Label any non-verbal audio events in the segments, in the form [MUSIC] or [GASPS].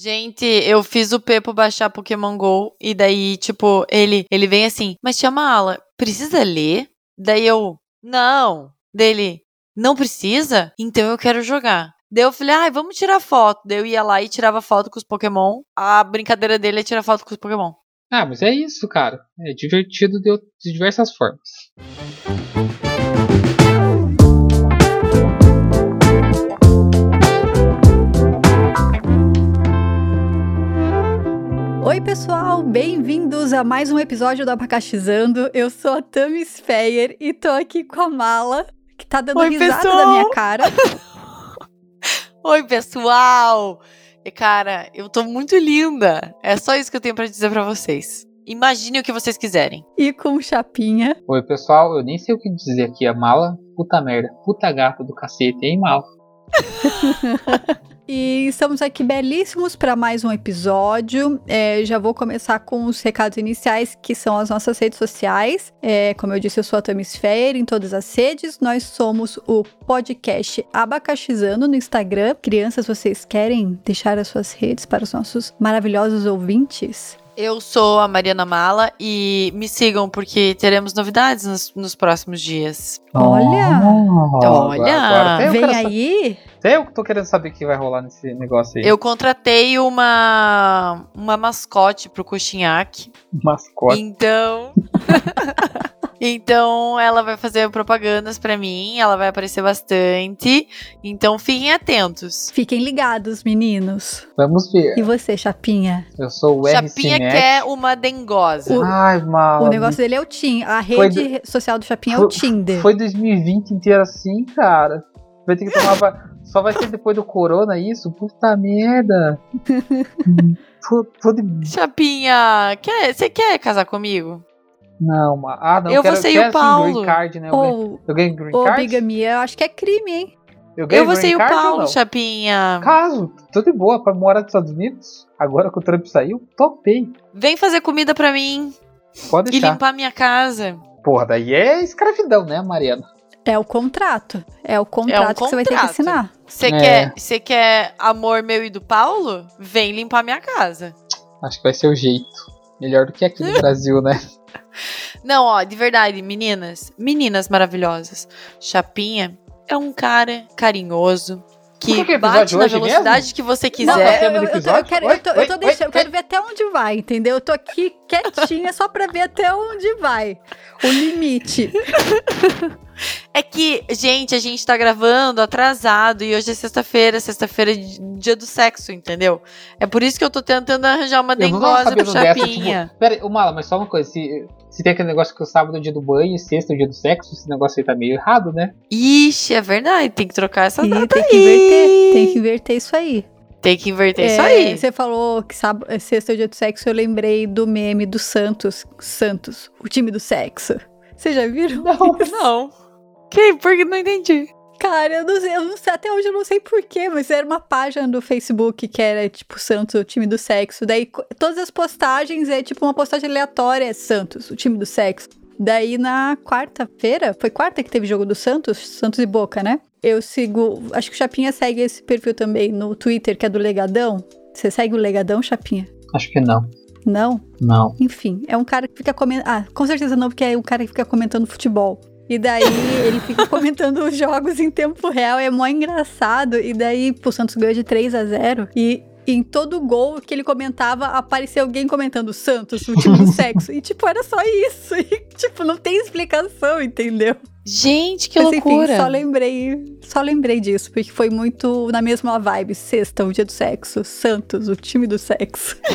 Gente, eu fiz o Pepo baixar Pokémon GO e daí, tipo, ele, ele vem assim, mas tia Mala, precisa ler? Daí eu, não. Dele, não precisa? Então eu quero jogar. Daí eu falei, ai, vamos tirar foto. Daí eu ia lá e tirava foto com os Pokémon. A brincadeira dele é tirar foto com os Pokémon. Ah, mas é isso, cara. É divertido de, de diversas formas. Oi, pessoal, bem-vindos a mais um episódio do Abacaxizando. Eu sou a Tami Speyer e tô aqui com a Mala, que tá dando Oi, risada pessoal. da minha cara. [LAUGHS] Oi, pessoal! E, cara, eu tô muito linda. É só isso que eu tenho pra dizer pra vocês. Imagine o que vocês quiserem. E com Chapinha. Oi, pessoal. Eu nem sei o que dizer aqui. A mala, puta merda. Puta gata do cacete, hein, mala? [LAUGHS] E estamos aqui belíssimos para mais um episódio. É, já vou começar com os recados iniciais, que são as nossas redes sociais. É, como eu disse, eu sou a Tamisfeira em todas as redes. Nós somos o podcast Abacaxizando no Instagram. Crianças, vocês querem deixar as suas redes para os nossos maravilhosos ouvintes? Eu sou a Mariana Mala e me sigam porque teremos novidades nos, nos próximos dias. Olha! Olha! Agora, eu Vem aí! Até eu tô querendo saber o que vai rolar nesse negócio aí. Eu contratei uma, uma mascote pro Coxinhaque. Mascote. Então. [LAUGHS] então ela vai fazer propagandas pra mim, ela vai aparecer bastante. Então fiquem atentos. Fiquem ligados, meninos. Vamos ver. E você, Chapinha? Eu sou o Chapinha RC Mac. quer uma dengosa. O- Ai, mala. O negócio dele é o Tim. A Foi rede social do Chapinha é o Tinder. Foi 2020 inteiro assim, cara. Vai ter que tomar. va- Só vai ser depois do corona isso? Puta merda. [LAUGHS] tô, tô de... Chapinha, quer, você quer casar comigo? Não, ma... Ah, não. Eu quero, vou ser quero, o Paulo. green card, né? Eu ganho, Ou, eu ganho green ou card? bigamia, eu acho que é crime, hein? Eu Eu vou green ser o card ou Paulo? Chapinha. Caso, tô de boa pra morar nos Estados Unidos. Agora que o Trump saiu, topei. Vem fazer comida pra mim Pode e deixar. limpar minha casa. Porra, daí é escravidão, né, Mariana? É o contrato. É o contrato que você vai ter que contrato. assinar. Você É. quer, você quer amor meu e do Paulo? Vem limpar minha casa. Acho que vai ser o jeito. Melhor do que aqui no [LAUGHS] Brasil, né? Não, ó, de verdade, meninas, meninas maravilhosas. Chapinha é um cara carinhoso que que é bate na velocidade mesmo? que você Não, quiser. eu, tema eu, do eu, tô, eu episódio? quero, Oi, eu, tô, eu, tô oi, deixando- oi, eu quero ver até onde vai, entendeu? Eu tô aqui quietinha só pra ver até onde vai. O limite. [LAUGHS] É que, gente, a gente tá gravando atrasado e hoje é sexta-feira, sexta-feira é dia do sexo, entendeu? É por isso que eu tô tentando arranjar uma Eu dengosa pro sabendo dessa, Chapinha. tipo... Pera ô Mala, mas só uma coisa. Se, se tem aquele negócio que o sábado é o dia do banho e sexta é o dia do sexo, esse negócio aí tá meio errado, né? Ixi, é verdade, tem que trocar essa E data tem que aí. inverter. Tem que inverter isso aí. Tem que inverter isso É, aí. Você falou que sábado, sexta é o dia do sexo, eu lembrei do meme do Santos. Santos, o time do sexo. Vocês já viram? Não. Não. Que? Porque não entendi. Cara, eu não sei, eu não sei, até hoje eu não sei porquê, mas era uma página do Facebook que era tipo Santos, o time do sexo. Daí todas as postagens é tipo uma postagem aleatória, é Santos, o time do sexo. Daí na quarta-feira, foi quarta que teve jogo do Santos, Santos e Boca, né? Eu sigo, acho que o Chapinha segue esse perfil também no Twitter, que é do Legadão. Você segue o Legadão, Chapinha? Acho que não. Não? Não. Enfim, é um cara que fica comentando. Ah, com certeza não, porque é um cara que fica comentando futebol. E daí ele fica [LAUGHS] comentando os jogos em tempo real, é mó engraçado. E daí, pô, o Santos ganhou de 3 a 0 e em todo gol que ele comentava, aparecia alguém comentando Santos, o time do [LAUGHS] sexo. E, tipo, era só isso. E, tipo, não tem explicação, entendeu? Gente, que Mas, loucura. enfim, só lembrei, só lembrei disso, porque foi muito na mesma vibe. Sexta, o dia do sexo. Santos, o time do sexo. [LAUGHS]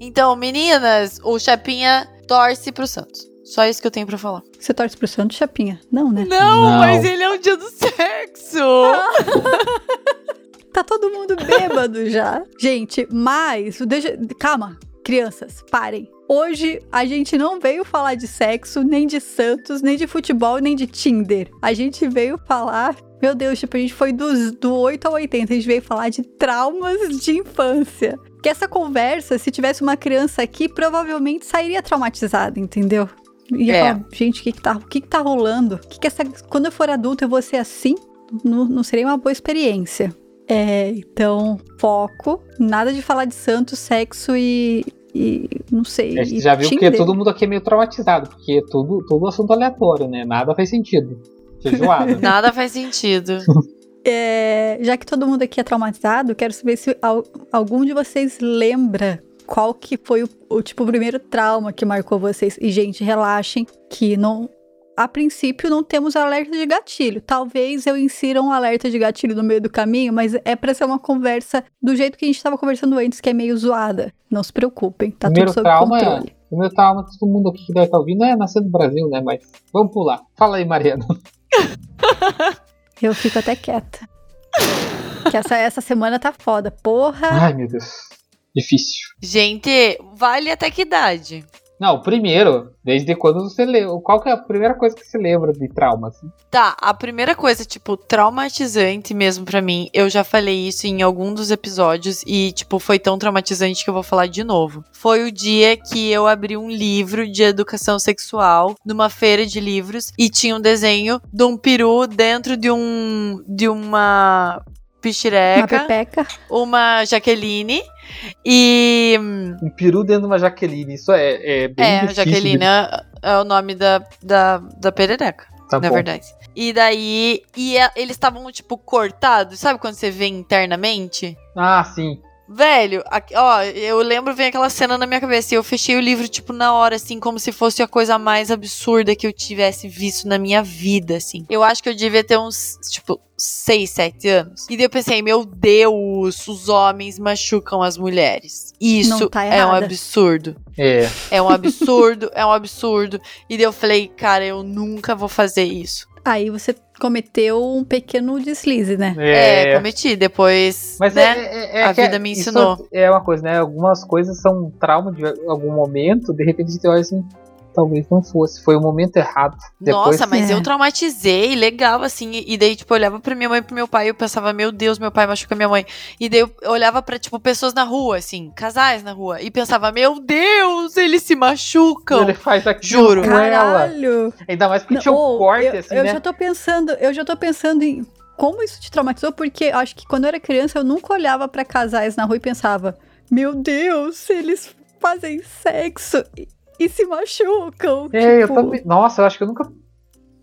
Então, meninas, o Chapinha torce pro Santos. Só isso que eu tenho pra falar. Você torce pro Santos, Chapinha? Não, né? Não, Não. mas ele é o dia do sexo. [LAUGHS] Tá todo mundo bêbado já. Gente, mas. Deixa, calma, crianças, parem. Hoje a gente não veio falar de sexo, nem de Santos, nem de futebol, nem de Tinder. A gente veio falar. Meu Deus, tipo, a gente foi dos, do 8 ao 80. A gente veio falar de traumas de infância. Que essa conversa, se tivesse uma criança aqui, provavelmente sairia traumatizada, entendeu? Ia É. falar, gente, o que que tá, o que que tá rolando? O que que essa, quando eu for adulta eu vou ser assim? Não, não seria uma boa experiência. É, então, foco. Nada de falar de santo, sexo e. e não sei. A gente e já viu Tinder. que todo mundo aqui é meio traumatizado, porque é tudo, tudo assunto aleatório, né? Nada faz sentido. Feijoada. [LAUGHS] Nada faz sentido. [LAUGHS] É, já que todo mundo aqui é traumatizado, quero saber se al- algum de vocês lembra qual que foi o, o, tipo o primeiro trauma que marcou vocês. E gente, relaxem que não a princípio não temos alerta de gatilho. Talvez eu insira um alerta de gatilho no meio do caminho, mas é pra ser uma conversa do jeito que a gente tava conversando antes, que é meio zoada. Não se preocupem, tá Primeiro tudo sob trauma é- controle. O meu trauma, todo mundo aqui que deve estar ouvindo é nascer no Brasil, né? Mas vamos pular. Fala aí, Mariana. [LAUGHS] Eu fico até quieta. que essa, essa semana tá foda. Porra! Ai, meu Deus. Difícil. Gente, vale até que idade? Não, primeiro, desde quando você lembra. Qual que é a primeira coisa que você lembra de trauma? Assim? Tá, a primeira coisa, tipo, traumatizante mesmo pra mim, eu já falei isso em algum dos episódios e, tipo, foi tão traumatizante que eu vou falar de novo. Foi o dia que eu abri um livro de educação sexual numa feira de livros e tinha um desenho de um peru dentro de um. de uma Uma pichireca, pepeca. uma Jaqueline e. Um peru dentro de uma Jaqueline. Isso é, é bem É, a difícil. Jaqueline de- é, o nome da, da, da perereca. Tá na bom. verdade. E daí, e é- eles estavam, tipo, cortados, sabe quando você vê internamente? Ah, sim. Velho, ó, eu lembro, vem aquela cena na minha cabeça e eu fechei o livro, tipo, na hora, assim, como se fosse a coisa mais absurda que eu tivesse visto na minha vida, assim. Eu acho que eu devia ter uns, tipo, 6, 7 anos. E daí eu pensei, meu Deus, os homens machucam as mulheres. Isso tá é um absurdo. É. É um absurdo, é um absurdo. E daí eu falei, cara, eu nunca vou fazer isso. Aí você cometeu um pequeno deslize, né? É, cometi. Depois, Mas né? é, é- é a é- vida me isso ensinou. É uma coisa, né? Algumas coisas são trauma de algum momento, de repente você olha assim, talvez não fosse. Foi o momento errado. Depois, Nossa, mas É. eu traumatizei, legal, assim. E daí, tipo, eu olhava pra minha mãe e pro meu pai e eu pensava, meu Deus, meu pai machuca minha mãe. E daí eu olhava pra, tipo, pessoas na rua, assim, casais na rua. E pensava, meu Deus, eles se machucam. ele faz aquilo Juro. com ela. Caralho! Ainda mais porque tinha um Ou, corte, eu, assim, eu né? já tô pensando, eu já tô pensando em como isso te traumatizou, porque eu acho que quando eu era criança eu nunca olhava pra casais na rua e pensava, meu Deus, eles fazem sexo e, se machucam. É, eu tipo, também. Nossa, eu acho que eu nunca.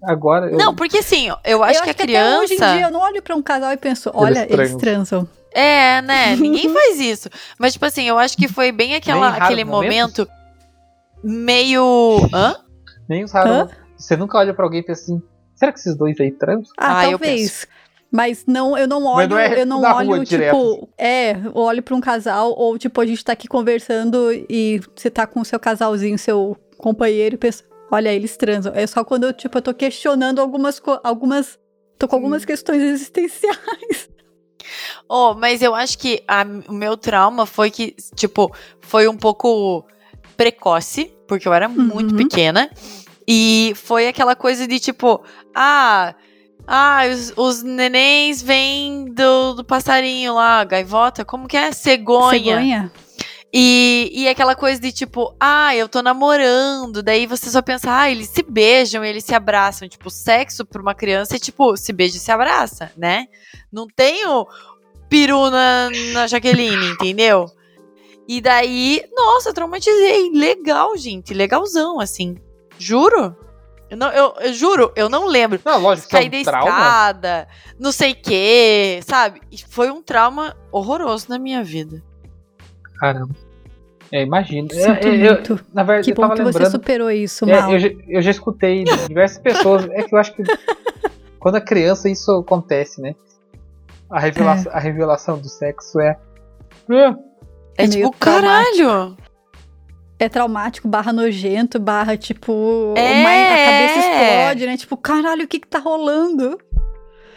Agora. Eu... Não, porque assim, eu acho eu que a até hoje em dia criança. eu não olho pra um casal e penso, olha, eles transam. transam. É, né? [LAUGHS] Ninguém faz isso. Mas, tipo assim, eu acho que foi bem aquela, aquele momentos? momento meio. Hã? Nem os raros. Hã? Você nunca olha pra alguém e pensa assim: será que esses dois aí transam? Ah, Ah, eu talvez. Mas não, eu não olho, não é eu não olho, rua direto, tipo, é, eu olho pra um casal, ou tipo, a gente tá aqui conversando e você tá com o seu casalzinho, seu companheiro, e pensa, olha, eles transam. É só quando eu, tipo, eu tô questionando algumas, algumas, tô com algumas questões existenciais. [LAUGHS] Oh, mas eu acho que a- o meu trauma foi que, tipo, foi um pouco precoce, porque eu era muito Uhum. pequena. E foi aquela coisa de, tipo, ah. Ah, os, os nenéns vêm do, do passarinho lá, gaivota, como que é? Cegonha. Cegonha? E, e aquela coisa de tipo, ah, eu tô namorando. Daí você só pensa, ah, eles se beijam, eles se abraçam. Tipo, sexo pra uma criança é tipo, se beija e se abraça, né? Não tem o peru na, na Jaqueline, [LAUGHS] entendeu? E daí, nossa, traumatizei. Legal, gente, legalzão, assim. Juro. Eu, não, eu, eu juro, eu não lembro. Não, lógico, que é Caí da um trauma. escada, não sei o quê, sabe? E foi um trauma horroroso na minha vida. Caramba. É, imagina. É, Sinto é, eu- muito. na verdade, Que eu bom que você lembrando. superou isso, É, Mal. eu, já- eu já escutei de diversas pessoas. É que eu acho que quando a criança isso acontece, né? A revelação, a revelação do sexo é. "Ah, É, É tipo, caralho! É traumático, barra nojento, barra, tipo, É, a cabeça explode, né? Tipo, caralho, o que que tá rolando?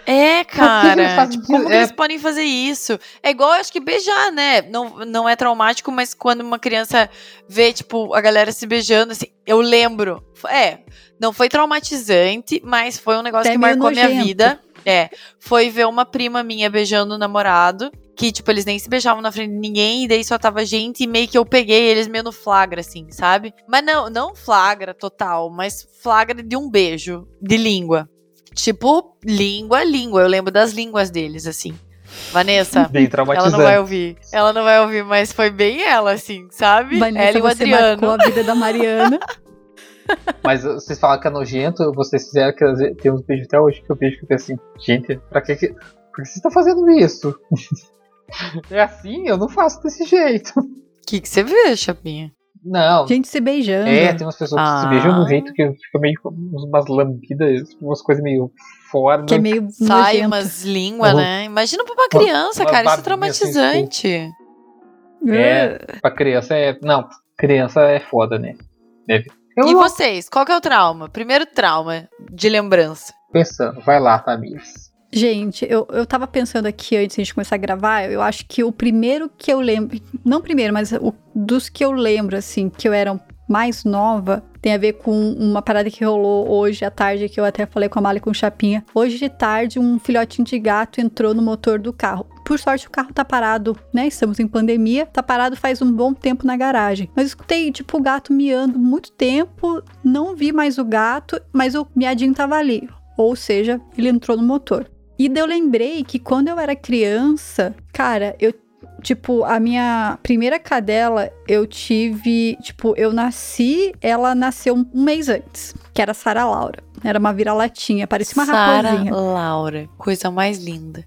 É, cara. [LAUGHS] tipo, como que É. eles podem fazer isso? É igual, acho que beijar, né? Não, não é traumático, mas quando uma criança vê, tipo, a galera se beijando, assim, eu lembro. É, não foi traumatizante, mas foi um negócio que marcou minha nojento. vida. É, foi ver uma prima minha beijando o namorado, que, tipo, eles nem se beijavam na frente de ninguém, e daí só tava gente, e meio que eu peguei eles meio no flagra, assim, sabe? Mas não, não flagra total, mas flagra de um beijo, de língua. Tipo, língua, língua. Eu lembro das línguas deles, assim. Vanessa, [LAUGHS] Bem ela não vai ouvir. Ela não vai ouvir, mas foi bem ela, assim, sabe? Vanessa, ela e o marcou Adriano. a vida da Mariana. [LAUGHS] Mas uh, vocês falam que é nojento, vocês fizeram que tem uns beijos até hoje que eu vejo que eu assim, gente, pra que que. Por que vocês estão fazendo isso? [LAUGHS] é assim? Eu não faço desse jeito. O que, que você vê, Chapinha? Não. Gente se beijando. É, tem umas pessoas que Ah. se beijam de um jeito que fica meio com umas lambidas, umas coisas meio fora. que é meio Sai nojento. umas línguas, Uhum. né? Imagina pra uma criança, uma cara. Isso é assim, traumatizante. É, pra criança é. Não, criança é foda, né? Deve. Eu E não- vocês? Qual que é o trauma? Primeiro trauma de lembrança. pensando, vai lá, Tamires. Gente, eu, eu tava pensando aqui antes de começar a gravar, eu acho que o primeiro que eu lembro, não primeiro, mas o, dos que eu lembro, assim, que eu era mais nova, tem a ver com uma parada que rolou hoje à tarde, que eu até falei com a Mali com o Chapinha. Hoje de tarde, um filhotinho de gato entrou no motor do carro. Por sorte, o carro tá parado, né? Estamos em pandemia, tá parado faz um bom tempo na garagem. Mas escutei, tipo, o gato miando muito tempo, não vi mais o gato, mas o miadinho tava ali. Ou seja, ele entrou no motor. E daí eu lembrei que quando eu era criança, cara, eu, tipo, a minha primeira cadela, eu tive, tipo, eu nasci, ela nasceu um, mês antes, que era Sara Laura. Era uma vira-latinha, parecia uma Sara raposinha. Laura. Coisa mais linda.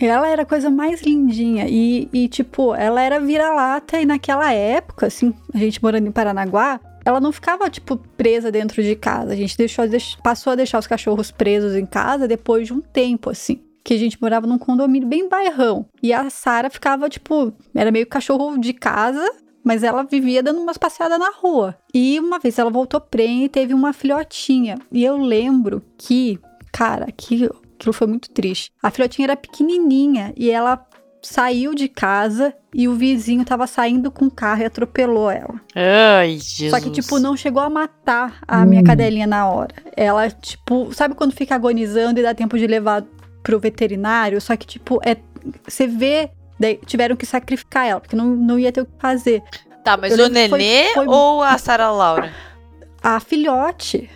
Ela era a coisa mais lindinha. E, e, tipo, ela era vira-lata. E naquela época, assim, a gente morando em Paranaguá, ela não ficava, tipo, presa dentro de casa. A gente deixou, deix- passou a deixar os cachorros presos em casa depois de um tempo, assim. Que a gente morava num condomínio bem bairrão. E a Sara ficava, tipo, era meio cachorro de casa, mas ela vivia dando umas passeadas na rua. E uma vez ela voltou prenha e teve uma filhotinha. E eu lembro que, cara, que aquilo foi muito triste. A filhotinha era pequenininha e ela saiu de casa e o vizinho tava saindo com o carro e atropelou ela. Ai, Jesus. Só que, tipo, não chegou a matar a minha cadelinha na hora. Ela, tipo, sabe quando fica agonizando e dá tempo de levar pro veterinário? Só que, tipo, é. Você vê. Daí tiveram que sacrificar ela, porque não, não ia ter o que fazer. Tá, mas eu o que foi- Nenê foi- ou a Sara Laura? A filhote.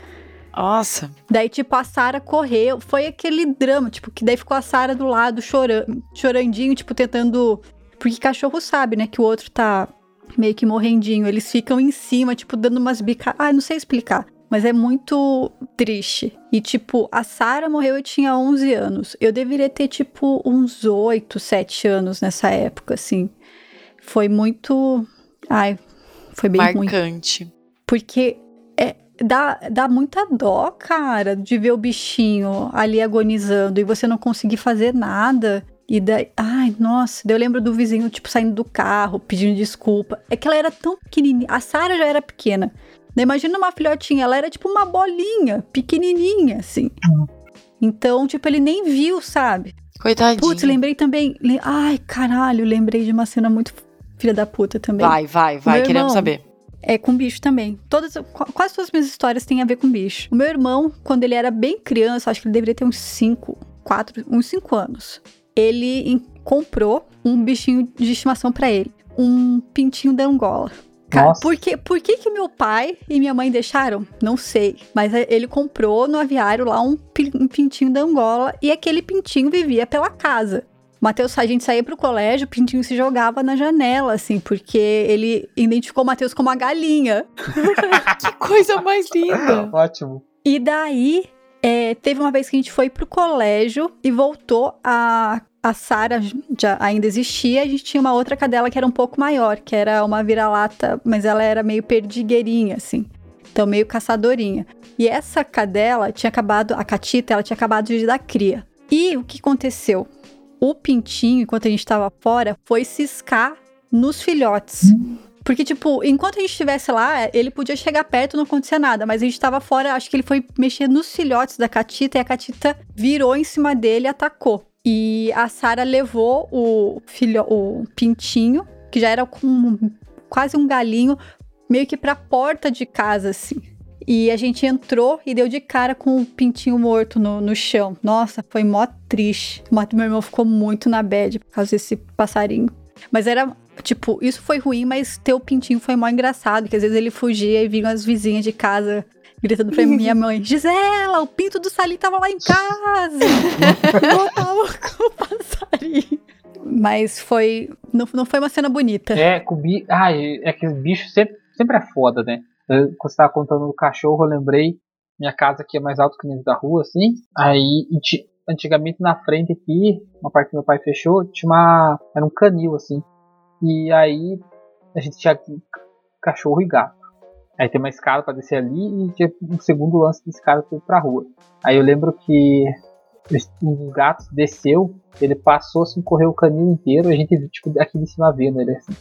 Nossa. Daí, tipo, a Sara correu. Foi aquele drama, tipo, que daí ficou a Sara do lado chorando, chorandinho, tipo, tentando. Porque cachorro sabe, né, que o outro tá meio que morrendinho. Eles ficam em cima, tipo, dando umas bicas. Ah, não sei explicar. Mas é muito triste. E, tipo, a Sara morreu, eu tinha 11 anos. Eu deveria ter, tipo, uns 8, 7 anos nessa época, assim. Foi muito. Ai, foi bem ruim. Marcante. Porque é, dá, dá muita dó, cara, de ver o bichinho ali agonizando e você não conseguir fazer nada. E daí, ai, nossa, daí eu lembro do vizinho, tipo, saindo do carro, pedindo desculpa. É que ela era tão pequenininha. A Sara já era pequena. Imagina uma filhotinha, ela era tipo uma bolinha, pequenininha, assim. Então, tipo, ele nem viu, sabe? Coitadinho. Putz, lembrei também. Ai, caralho, lembrei de uma cena muito filha da puta também. Vai, vai, vai. Meu Queremos irmão, saber. É com bicho também. Todas, qu- quase todas as minhas histórias têm a ver com bicho. O meu irmão, quando ele era bem criança, acho que ele deveria ter uns 5, 4, uns 5 anos. Ele comprou um bichinho de estimação pra ele, um pintinho da Angola. Cara, Nossa. por, que, por que que meu pai e minha mãe deixaram? Não sei. Mas é, ele comprou no aviário lá um, um pintinho da Angola e aquele pintinho vivia pela casa. Matheus, a gente saía pro colégio, o pintinho se jogava na janela, assim, porque ele identificou o Matheus como a galinha. [LAUGHS] Que coisa mais linda. [LAUGHS] Ótimo. E daí, é, teve uma vez que a gente foi pro colégio e voltou a. A Sara já ainda existia, a gente tinha uma outra cadela que era um pouco maior, que era uma vira-lata, mas ela era meio perdigueirinha, assim. Então, meio caçadorinha. E essa cadela tinha acabado, a catita, ela tinha acabado de dar cria. E o que aconteceu? O pintinho, enquanto a gente tava fora, foi ciscar nos filhotes. Porque, tipo, enquanto a gente estivesse lá, ele podia chegar perto, não acontecia nada. Mas a gente tava fora, acho que ele foi mexer nos filhotes da catita e a catita virou em cima dele e atacou. E a Sara levou o filho, o pintinho, que já era com quase um galinho, meio que pra porta de casa, assim. E a gente entrou e deu de cara com o pintinho morto no, no chão. Nossa, foi mó triste. O meu irmão ficou muito na bad por causa desse passarinho. Mas era, tipo, isso foi ruim, mas ter o pintinho foi mó engraçado, que às vezes ele fugia e vinham as vizinhas de casa gritando pra minha [LAUGHS] mãe: Gisela, o pinto do Salim tava lá em casa. [LAUGHS] Eu tava com o passarinho. Mas foi. Não, não foi uma cena bonita. É, com bi... ah, é que bicho sempre, sempre é foda, né? Quando você tava contando do cachorro, eu lembrei. Minha casa aqui é mais alta que o da rua, assim. Aí, antigamente na frente aqui, uma parte que meu pai fechou, tinha uma. Era um canil, assim. E aí a gente tinha cachorro e gato. Aí tem uma escada para descer ali e tinha um segundo lance de escada para ir pra rua. Aí eu lembro que um dos gatos desceu, ele passou assim, correu o canil inteiro, a gente tipo aqui em cima vendo ele assim.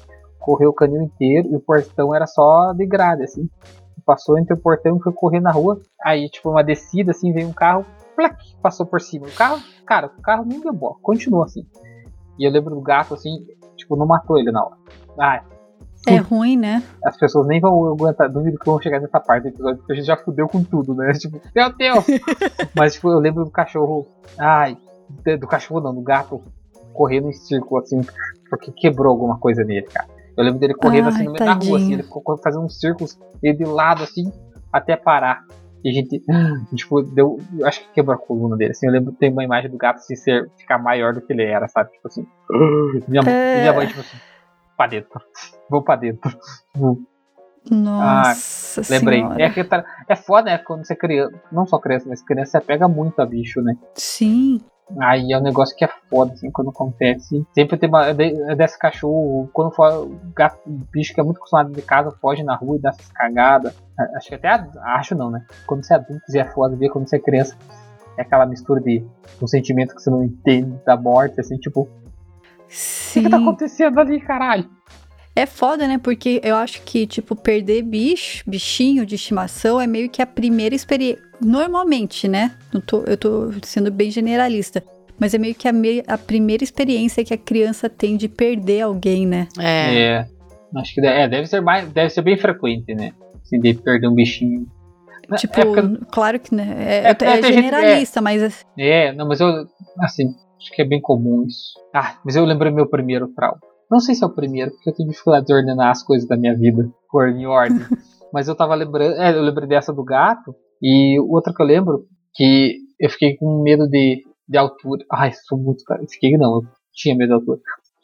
Correu o canil inteiro e o portão era só de grade, assim. Passou entre o portão e foi correr na rua. Aí, tipo, uma descida, assim, veio um carro, plac, passou por cima. O carro, cara, o carro nem deu bola, continuou assim. E eu lembro do gato, assim, tipo, não matou ele na hora. Ah, é ruim, né? As pessoas nem vão aguentar, duvido que vão chegar nessa parte do episódio, porque a gente já fudeu com tudo, né? [LAUGHS] Tipo, meu Deus! [LAUGHS] Mas, tipo, eu lembro do cachorro. Ai, do cachorro não, do gato correndo em círculo, assim, porque quebrou alguma coisa nele, cara. Eu lembro dele correndo Ai, assim no meio tadinho. da rua, assim, ele ficou fazendo uns círculos meio de lado, assim, até parar. E a gente, [GASPS] tipo, deu. Acho que quebrou a coluna dele. Assim, eu lembro que tem uma imagem do gato assim, ser, ficar maior do que ele era, sabe? Tipo assim. [GASPS] Minha, É. minha mãe, tipo assim, pra dentro. Vou pra dentro. [LAUGHS] Vou. Nossa Lembrei. senhora. É, que tá- é foda, né? Quando você é criança. Não só criança, mas criança você pega muito a bicho, né? Sim. Aí é um negócio que é foda, assim, quando acontece. Sempre tem uma. de- desse cachorro, quando for gato, bicho que é muito acostumado de casa, foge na rua e dá essas cagadas. Acho que até. Acho não, né? Quando você é adulto, já é foda ver quando você é criança. É aquela mistura de um sentimento que você não entende da morte, assim, tipo, o que, Sim. que tá acontecendo ali, caralho? É foda, né? Porque eu acho que, tipo, perder bicho, bichinho de estimação é meio que a primeira experiência. Normalmente, né? Não tô, eu tô sendo bem generalista. Mas é meio que a, me- a primeira experiência que a criança tem de perder alguém, né? É. É. Acho que deve, é, deve ser mais. Deve ser bem frequente, né? Assim, de perder um bichinho. Tipo, é, porque- claro que né, é, É, é é, gente- generalista, mas É, não, mas eu. Assim, acho que é bem comum isso. Ah, mas eu lembrei meu primeiro trauma. Não sei se é o primeiro, porque eu tenho dificuldade de ordenar as coisas da minha vida, pôr em ordem. [LAUGHS] mas eu tava lembrando. É, eu lembrei dessa do gato. E outra que eu lembro, que eu fiquei com medo de, de altura. Ai, sou muito. Fiquei, não, eu tinha medo de altura.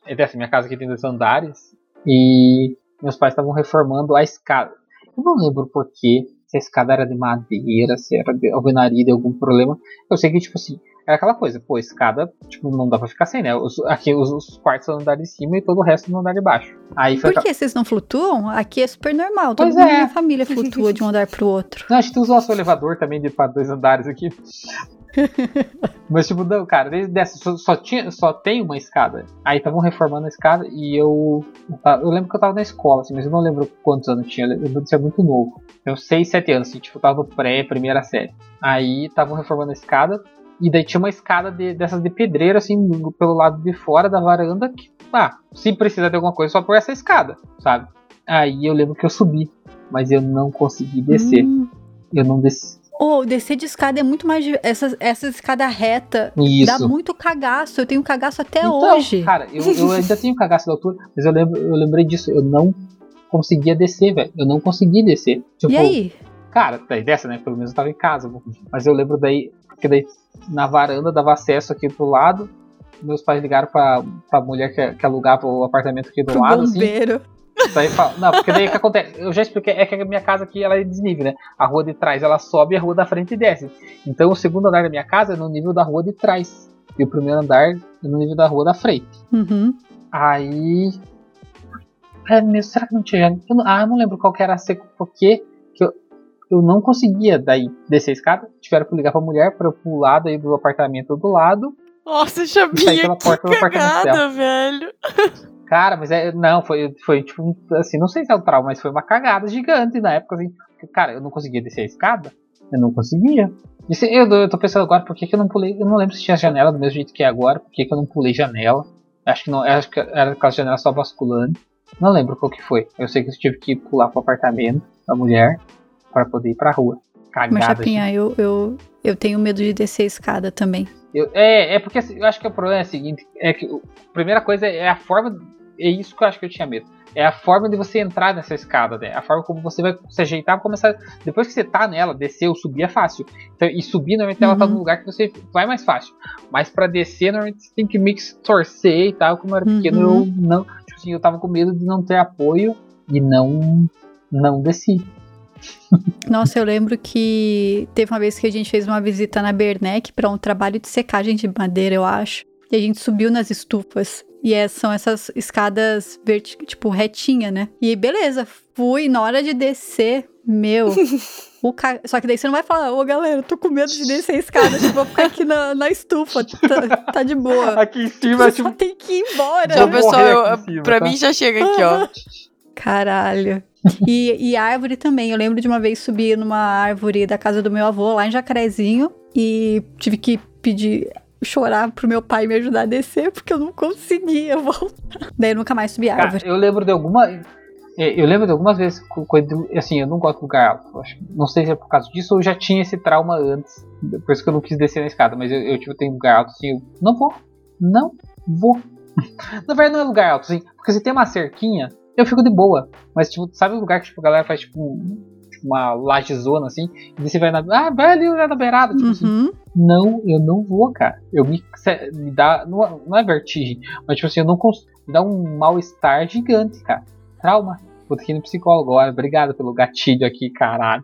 É dessa, minha casa aqui tem dois andares. E meus pais estavam reformando a escada. Eu não lembro porquê, se a escada era de madeira, se era de alvenaria, de algum problema. Eu sei que, tipo assim, era aquela coisa, pô, escada, tipo, não dá pra ficar sem, né? Os, aqui os, os quartos são no andar de cima e todo o resto no andar de baixo. Aí por que vocês não flutuam? Aqui é super normal. Mundo é. minha família flutua de um andar pro outro. Não, a gente usa o nosso elevador também de para dois andares aqui. [LAUGHS] Mas tipo, não, cara, desde dessa só, só tinha, só tem uma escada. Aí estavam reformando a escada e eu. Eu lembro que eu tava na escola, assim, mas eu não lembro quantos anos tinha. Eu lembro de ser muito novo. Eu 6, 7 anos, assim, tipo, eu tava no pré, primeira série. Aí estavam reformando a escada. E daí tinha uma escada de- dessas de pedreiro, assim, pelo lado de fora da varanda. Que, ah, se precisar de alguma coisa, só por essa escada, sabe? Aí eu lembro que eu subi, mas eu não consegui descer. Hum. Eu não desci. Ou descer de escada é muito mais. Essa, essa escada reta Isso. dá muito cagaço. Eu tenho cagaço até Então, hoje. Cara, eu, eu ainda tenho cagaço da altura, mas eu, lembro, eu lembrei disso. Eu não conseguia descer, velho. Eu não consegui descer. Tipo, e aí? Cara, daí dessa, né? Pelo menos eu tava em casa. né? Mas eu lembro daí, porque daí na varanda dava acesso aqui pro lado. Meus pais ligaram pra, pra mulher que, que alugava o apartamento aqui do Pro lado, assim. bombeiro. Daí fala, não, porque daí o que acontece? Eu já expliquei, é que a minha casa aqui ela é desnível, né? A rua de trás ela sobe e a rua da frente desce. Então o segundo andar da minha casa é no nível da rua de trás. E o primeiro andar é no nível da rua da frente. Uhum. Aí. É mesmo, será que não tinha. Eu não, ah, eu não lembro qual que era a seco, porque que eu, não conseguia daí descer a escada. Tiveram que ligar pra mulher pra eu pular daí do apartamento do lado. Nossa, Saí Chabinha, pela que porta do apartamento cagada, velho. Cara, mas é. Não, foi, foi tipo, assim, não sei se é um trauma, mas foi uma cagada gigante na época, assim. Cara, eu não conseguia descer a escada. Eu não conseguia. Se- eu, eu tô pensando agora, por que, que eu não pulei? Eu não lembro se tinha janela do mesmo jeito que é agora, por que, que eu não pulei janela? Acho que não, acho que era as janelas só basculando. Não lembro qual que foi. Eu sei que eu tive que pular pro apartamento da mulher para poder ir pra rua. Mas, Cagada. Chapinha, eu, eu, eu tenho medo de descer a escada também. Eu- é, é porque assim, eu acho que o problema é o seguinte, é que a primeira coisa é a forma. é isso que eu acho que eu tinha medo. É a forma de você entrar nessa escada, né? A forma como você vai se ajeitar começar. Depois que você tá nela, descer ou subir é fácil. Então, e subir, normalmente ela tá Uhum. num lugar que você vai mais fácil. Mas pra descer, normalmente você tem que meio que se torcer e tal. Como eu era pequeno, Uhum. eu não. Tipo assim, eu tava com medo de não ter apoio e não. Não desci. Nossa, eu lembro que teve uma vez que a gente fez uma visita na Bernec para um trabalho de secagem de madeira, eu acho. E a gente subiu nas estufas. E é- são essas escadas, verti- tipo, retinha, né? E beleza, fui. Na hora de descer, meu. [LAUGHS] o ca... Só que daí você não vai falar, ô galera, eu tô com medo de descer a escada, tipo, vou ficar aqui na, na estufa, tá, tá de boa. [LAUGHS] Aqui em cima, Você só tem que ir embora. Então, pessoal, eu- cima, pra tá? mim já chega aqui, ó. [LAUGHS] Caralho. E, e árvore também. Eu lembro de uma vez subir numa árvore da casa do meu avô, lá em Jacarezinho, e tive que pedir, chorar pro meu pai me ajudar a descer, porque eu não conseguia [LAUGHS] voltar. Daí eu nunca mais subi Cara, árvore. eu lembro de alguma. é, Eu lembro de algumas vezes, assim, eu não gosto de lugar alto. Não sei se é por causa disso ou já tinha esse trauma antes. Por isso que eu não quis descer na escada. Mas eu, eu tipo, tenho lugar alto assim, eu não vou. Não vou. [LAUGHS] na verdade, não é lugar alto, assim. Porque se tem uma cerquinha, eu fico de boa. Mas, tipo, sabe o lugar que tipo, a galera faz, tipo, tipo, uma lajezona assim? E você vai na. Ah, vai ali na beirada. Tipo assim. Uhum. Não, eu não vou, cara. Eu me, me dá. Não, é- não é vertigem, mas tipo assim, eu não consigo. Me dá um mal-estar gigante, cara. Trauma. Vou ter que ir no psicólogo agora. Obrigado pelo gatilho aqui, caralho.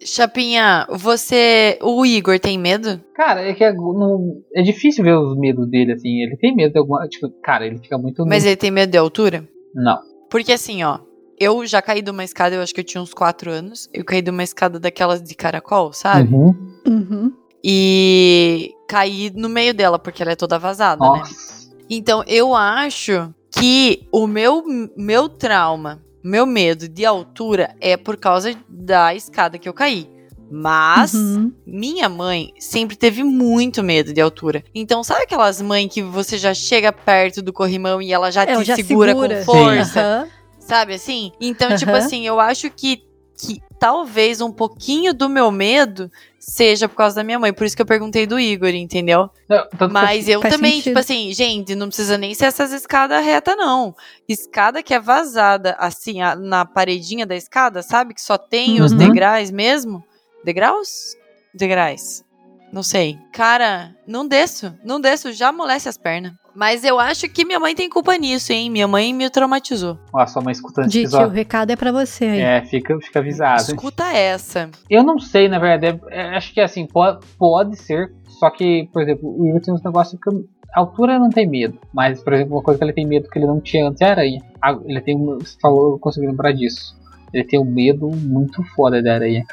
Chapinha, você. O Igor tem medo? Cara, é que é, não- é difícil ver os medos dele, assim. Ele tem medo de alguma. Tipo, cara, ele fica muito. Mas ele tem medo de altura? Não. Porque assim, ó. Eu já caí de uma escada, eu acho que eu tinha uns 4 anos. Eu caí de uma escada daquelas de caracol, sabe? Uhum. Uhum. E caí no meio dela, porque ela é toda vazada, né? Nossa. Então, eu acho que o meu, meu trauma, meu medo de altura é por causa da escada que eu caí. Mas Uhum. minha mãe sempre teve muito medo de altura. Então, sabe aquelas mães que você já chega perto do corrimão e ela já Ela te já segura, segura. com força? Aham. Sabe assim? Então, tipo Aham. assim, eu acho que, que talvez um pouquinho do meu medo seja por causa da minha mãe. Por isso que eu perguntei do Igor, entendeu? Não, Mas eu faz também, sentido. tipo assim, gente, não precisa nem ser essas escadas reta, não. Escada que é vazada, assim, a- na paredinha da escada, sabe? Que só tem os Uhum. degraus mesmo. Degraus? Degraus. Não sei. Cara, não desço. Não desço, já amolece as pernas. Mas eu acho que minha mãe tem culpa nisso, hein? Minha mãe me traumatizou. Ó, sua mãe escutando esse Dite, o episódio. recado é pra você aí. É, fica, fica avisado. Escuta essa. Eu não sei, na verdade. é- é- acho que assim, pode, pode ser. Só que, por exemplo, o Igor tem uns negócios que. eu- A altura não tem medo. Mas, por exemplo, uma coisa que ele tem medo que ele não tinha antes é aranha. Ah, Ele tem um. Você falou, eu consegui lembrar disso. Ele tem um medo muito foda da aranha.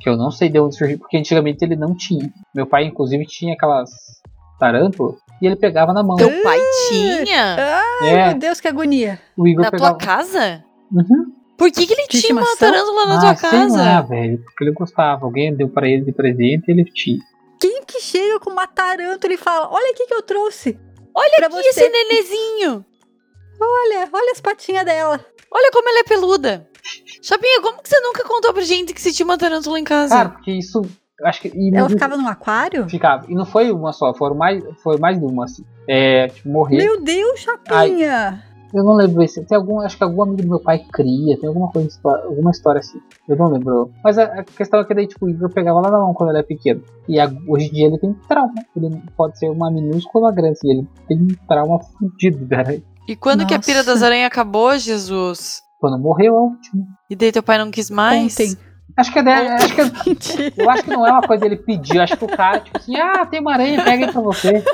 Que eu não sei de onde surgiu, porque antigamente ele não tinha. Meu pai, inclusive, tinha aquelas tarântulas e ele pegava na mão. Teu pai tinha? Ai, É, meu Deus, que agonia. o Igor Na pegava. tua casa? Uhum. Por que, que ele tinha uma tarântula na ah, tua sei lá, casa? velho. Porque ele gostava. Alguém deu pra ele de presente e ele tinha. Quem que chega com uma tarântula e fala: Olha aqui que eu trouxe. Olha pra aqui você. esse nenezinho. Olha, olha as patinhas dela. Olha como ela é peluda. Chapinha, como que você nunca contou pra gente que você tinha uma tarântula em casa? Cara, porque isso. eu Acho que. e Ela não- ficava num aquário? Ficava. E não foi uma só, foram mais, foi mais de uma, assim. É, tipo, morrer. Meu Deus, Chapinha! Eu não lembro se tem algum, acho que algum amigo do meu pai cria, tem alguma coisa, alguma história assim. Eu não lembro. Mas a, a questão é que daí, tipo, o Igor pegava lá na mão quando ele era pequeno. E a- hoje em dia ele tem trauma. Ele pode ser uma minúscula ou uma grande, assim, ele tem um trauma fudido, cara. E quando que a pira Nossa. das aranhas acabou, Jesus? Quando morreu, o último. E daí teu pai não quis mais? Ontem. Acho que é, acho que é- [LAUGHS] eu acho que não é uma coisa dele pedir, acho que o cara, tipo assim, ah, tem uma aranha, pega aí pra você.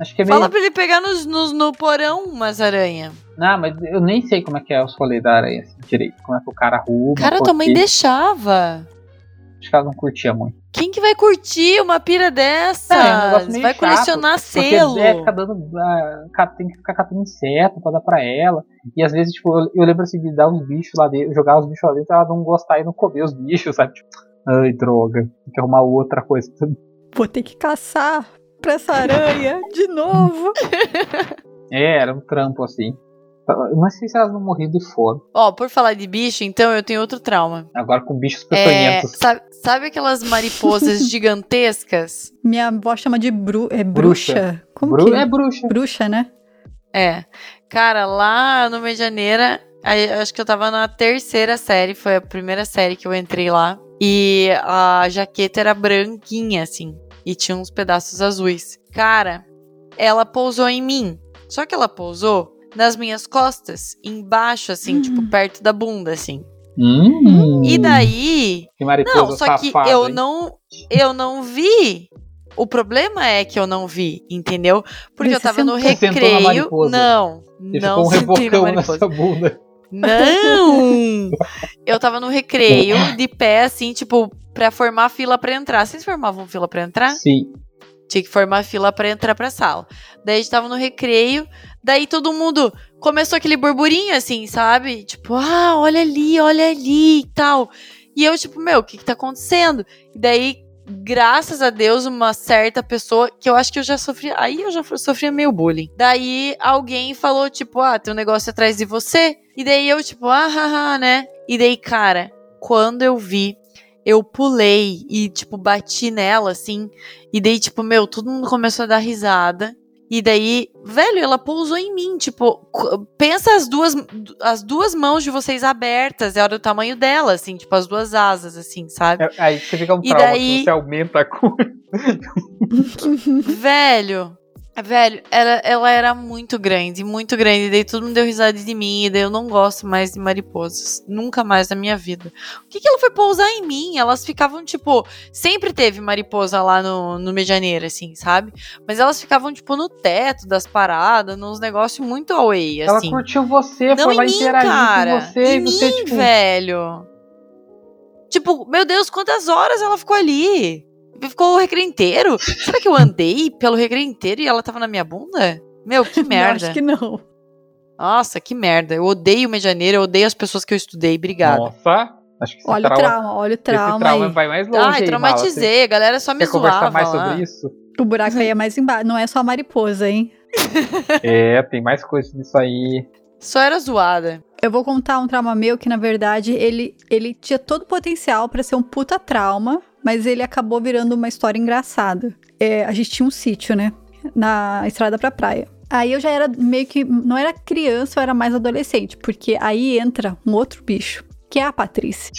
Acho que é meio. Fala pra ele pegar nos, nos- no porão umas aranhas. Não, mas eu nem sei como é que é os rolês da aranha assim, direito. Como é que o cara arruma. Cara, tua mãe deixava. Acho que ela não curtia muito. Quem que vai curtir uma pira dessa? É, é um vai chato, colecionar Porque selo. é, fica dando. ca- tem que ficar catando inseto pra dar pra ela. E às vezes, tipo, eu, eu lembro assim de dar uns bichos lá dentro, jogar os bichos lá dentro, ela não gostar e não comer os bichos, sabe? Tipo, ai, droga. Tem que arrumar outra coisa. Vou ter que caçar pra essa aranha de novo. [LAUGHS] É, era um trampo assim. Eu não sei se elas não morriam de fome. Ó, por falar de bicho, então eu tenho outro trauma. Agora com bichos É, peçonhentos. sabe, sabe aquelas mariposas [LAUGHS] gigantescas? Minha avó chama de bru é Bruxa. bruxa. Como Bru- que É bruxa. Bruxa, né? É. Cara, lá no Medianeira, aí, acho que eu tava na terceira série, foi a primeira série que eu entrei lá. E a jaqueta era branquinha, assim. E tinha uns pedaços azuis. Cara, ela pousou em mim. Só que ela pousou nas minhas costas, embaixo, assim, Hum. tipo, perto da bunda, assim. Hum, E daí. Que mariposa Não, só que safada, eu hein? não. Eu não vi. O problema é que eu não vi, entendeu? Porque Você eu tava no Você recreio. Não. E não ficou um sentei na mariposa. nessa bunda. Não! Eu tava no recreio, [LAUGHS] de pé, assim, tipo, pra formar fila pra entrar. Vocês formavam fila pra entrar? Sim. Tinha que formar fila pra entrar pra sala. Daí a gente tava no recreio, daí todo mundo começou aquele burburinho, assim, sabe? Tipo, ah, olha ali, olha ali e tal. E eu, tipo, meu, o que que tá acontecendo? E daí, graças a Deus, uma certa pessoa, que eu acho que eu já sofri, aí eu já sofria meio bullying. Daí alguém falou, tipo, ah, tem um negócio atrás de você. E daí eu, tipo, ah, haha, né? E daí, cara, quando eu vi, eu pulei e, tipo, bati nela, assim. E daí, tipo, meu, todo mundo começou a dar risada. E daí, velho, ela pousou em mim, tipo, pensa as duas, as duas mãos de vocês abertas, era o tamanho dela, assim, tipo, as duas asas, assim, sabe? É- Aí você fica um E trauma daí- que você aumenta a cor. [LAUGHS] velho, velho, ela, ela era muito grande, muito grande. Daí todo mundo deu risada de mim, e daí eu não gosto mais de mariposas. Nunca mais na minha vida. O que que ela foi pousar em mim? Elas ficavam, tipo, sempre teve mariposa lá no, no Medianeira, assim, sabe? Mas elas ficavam, tipo, no teto das paradas, nos negócios muito away, Ela assim. curtiu você, Não foi lá mim, interagir cara. com você em e você, mim, tipo. velho. Tipo, meu Deus, quantas horas ela ficou ali? Ficou o recreio inteiro? Será que eu andei pelo recreio inteiro e ela tava na minha bunda? Meu, que [LAUGHS] Não, merda. acho que não. Nossa, que merda. Eu odeio Medianeira, eu odeio as pessoas que eu estudei. Obrigada. Nossa, acho que Olha o trauma, trauma, olha o esse trauma trauma aí. vai mais longe. Ai, aí, traumatizei. A galera só Mala. me quer conversar zoava mais lá. sobre isso? O buraco aí é mais embaixo. Não é só a mariposa, hein? [LAUGHS] É, tem mais coisas nisso aí. Só era zoada. Eu vou contar um trauma meu que, na verdade, ele, ele tinha todo o potencial pra ser um puta trauma, mas ele acabou virando uma história engraçada. É, a gente tinha um sítio, né? Na estrada pra praia. Aí eu já era meio que. Não era criança, eu era mais adolescente, porque aí entra um outro bicho, que é a Patrícia,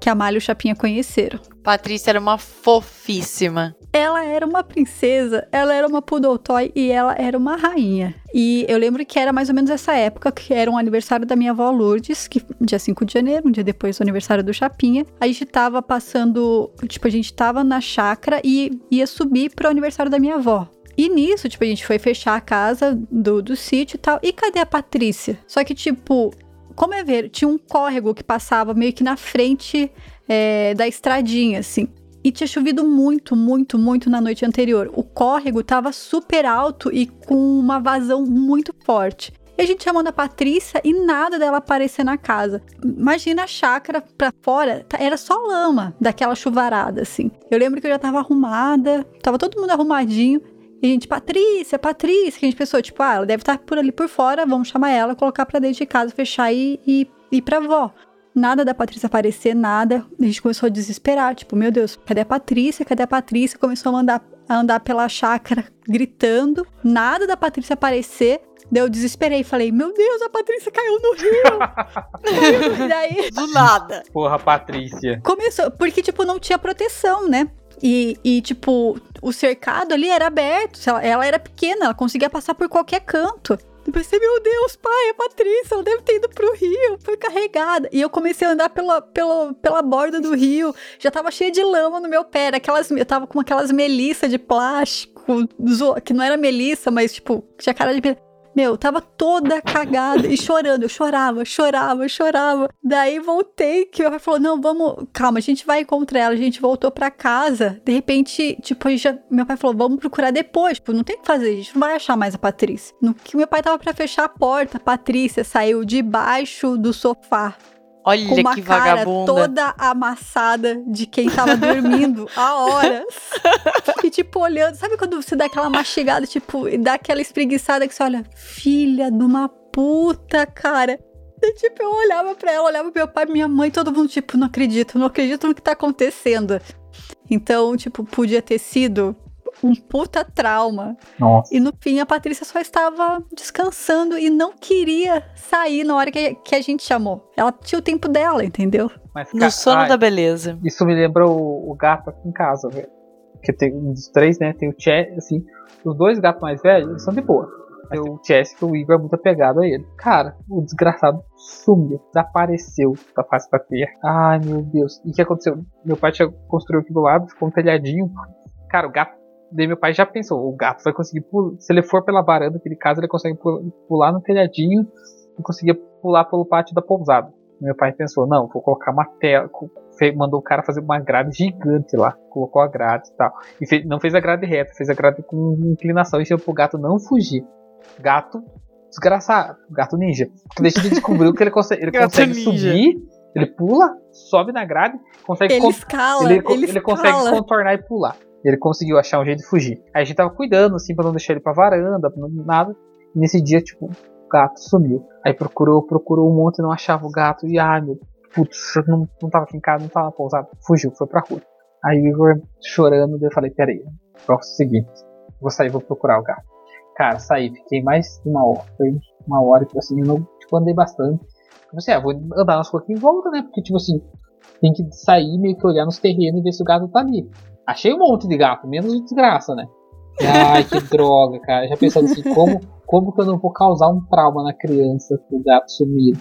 que a Malha e o Chapinha conheceram. Patrícia era uma fofíssima. Ela era uma princesa, ela era uma poodle toy e ela era uma rainha. E eu lembro que era mais ou menos essa época, que era um aniversário da minha avó Lourdes, que dia 5 de janeiro, um dia depois do aniversário do Chapinha. A gente tava passando, tipo, a gente tava na chácara e ia subir pro aniversário da minha avó. E nisso, tipo, a gente foi fechar a casa do, do sítio e tal. E cadê a Patrícia? Só que, tipo, como é ver, tinha um córrego que passava meio que na frente é, da estradinha, assim. E tinha chovido muito, muito, muito na noite anterior. O córrego tava super alto e com uma vazão muito forte. E a gente chamando a Patrícia e nada dela aparecer na casa. Imagina a chácara pra fora, tá- era só lama daquela chuvarada, assim. Eu lembro que eu já tava arrumada, tava todo mundo arrumadinho. E a gente, Patrícia, Patrícia, que a gente pensou, tipo, ah, ela deve estar por ali por fora, vamos chamar ela, colocar pra dentro de casa, fechar e, e ir pra avó. Nada da Patrícia aparecer, nada. A gente começou a desesperar, tipo, meu Deus, cadê a Patrícia? Cadê a Patrícia? Começou a andar, a andar pela chácara gritando. Nada da Patrícia aparecer. Daí eu desesperei, falei, meu Deus, a Patrícia caiu no rio. [LAUGHS] e daí Do nada. Porra, Patrícia. começou, porque, tipo, não tinha proteção, né? E, e, tipo, o cercado ali era aberto. Ela, era pequena, ela conseguia passar por qualquer canto. Eu pensei, meu Deus, pai, é Patrícia, ela deve ter ido pro rio, foi carregada. E eu comecei a andar pela, pela, pela borda do rio, já tava cheia de lama no meu pé. Aquelas, eu tava com aquelas melissa de plástico, que não era melissa, mas, tipo, tinha cara de. Meu, tava toda cagada e chorando. Eu chorava, chorava, chorava. Daí voltei, que pai falou: Não, vamos, calma, a gente vai encontrar ela. A gente voltou pra casa. De repente, tipo, já, meu pai falou: Vamos procurar depois. Tipo, não tem o que fazer, a gente não vai achar mais a Patrícia. No que meu pai tava pra fechar a porta, a Patrícia saiu debaixo do sofá Olha com uma que cara vagabunda. toda amassada de quem tava dormindo há horas. E tipo, olhando. Sabe quando você dá aquela mastigada, tipo, e dá aquela espreguiçada que você olha, filha de uma puta, cara. E, tipo, eu olhava pra ela, olhava pro meu pai, minha mãe, todo mundo, tipo, não acredito, não acredito no que tá acontecendo. Então, tipo, podia ter sido um puta trauma. Nossa. E no fim a Patrícia só estava descansando e não queria sair na hora que, que a gente chamou. Ela tinha o tempo dela, entendeu? Mas, No sono ai, da beleza. Isso me lembra o, o gato aqui em casa, velho. Que tem um dos três, né? Tem o Chess, assim. Os dois gatos mais velhos, são de boa. Tem o Chess, que o Igor é muito apegado a ele. Cara, o desgraçado sumiu, desapareceu da face da terra. Ai, meu Deus. E o que aconteceu? Meu pai tinha construído aqui do lado, ficou um telhadinho. Cara, o gato. Daí meu pai já pensou, o gato vai conseguir pular. Se ele for pela varanda daquele casa, ele consegue pu- pular no telhadinho e conseguir pular pelo pátio da pousada. Meu pai pensou, não, vou colocar uma tela. Mandou o cara fazer uma grade gigante lá. Colocou a grade e tal. E fez- não fez a grade reta, fez a grade com inclinação e chegou pro gato não fugir. Gato desgraçado, gato ninja. Porque daí a gente descobriu que ele [LAUGHS] consegue, ele consegue subir, ele pula, sobe na grade, consegue Ele escala, ele, ele, ele consegue escala. contornar e pular. Ele conseguiu achar um jeito de fugir. Aí a gente tava cuidando, assim, pra não deixar ele pra varanda, pra não- nada. E nesse dia, tipo, o gato sumiu. Aí procurou, procurou um monte e não achava o gato. E ai, meu, putz, não, não tava aqui em casa, não tava na pousada. Fugiu, foi pra rua. Aí o Igor chorando, eu falei, peraí, próximo seguinte, vou sair, vou procurar o gato. Cara, saí, fiquei mais de uma hora. Foi uma hora, tipo assim, eu não, tipo, andei bastante. Tipo assim, ah, vou andar nas ruas aqui em volta, né? Porque, tipo assim, tem que sair meio que olhar nos terrenos e ver se o gato tá ali. Achei um monte de gato, menos de desgraça, né? Ai, que [LAUGHS] droga, cara. Já pensando assim, como, como que eu não vou causar um trauma na criança com o gato sumido?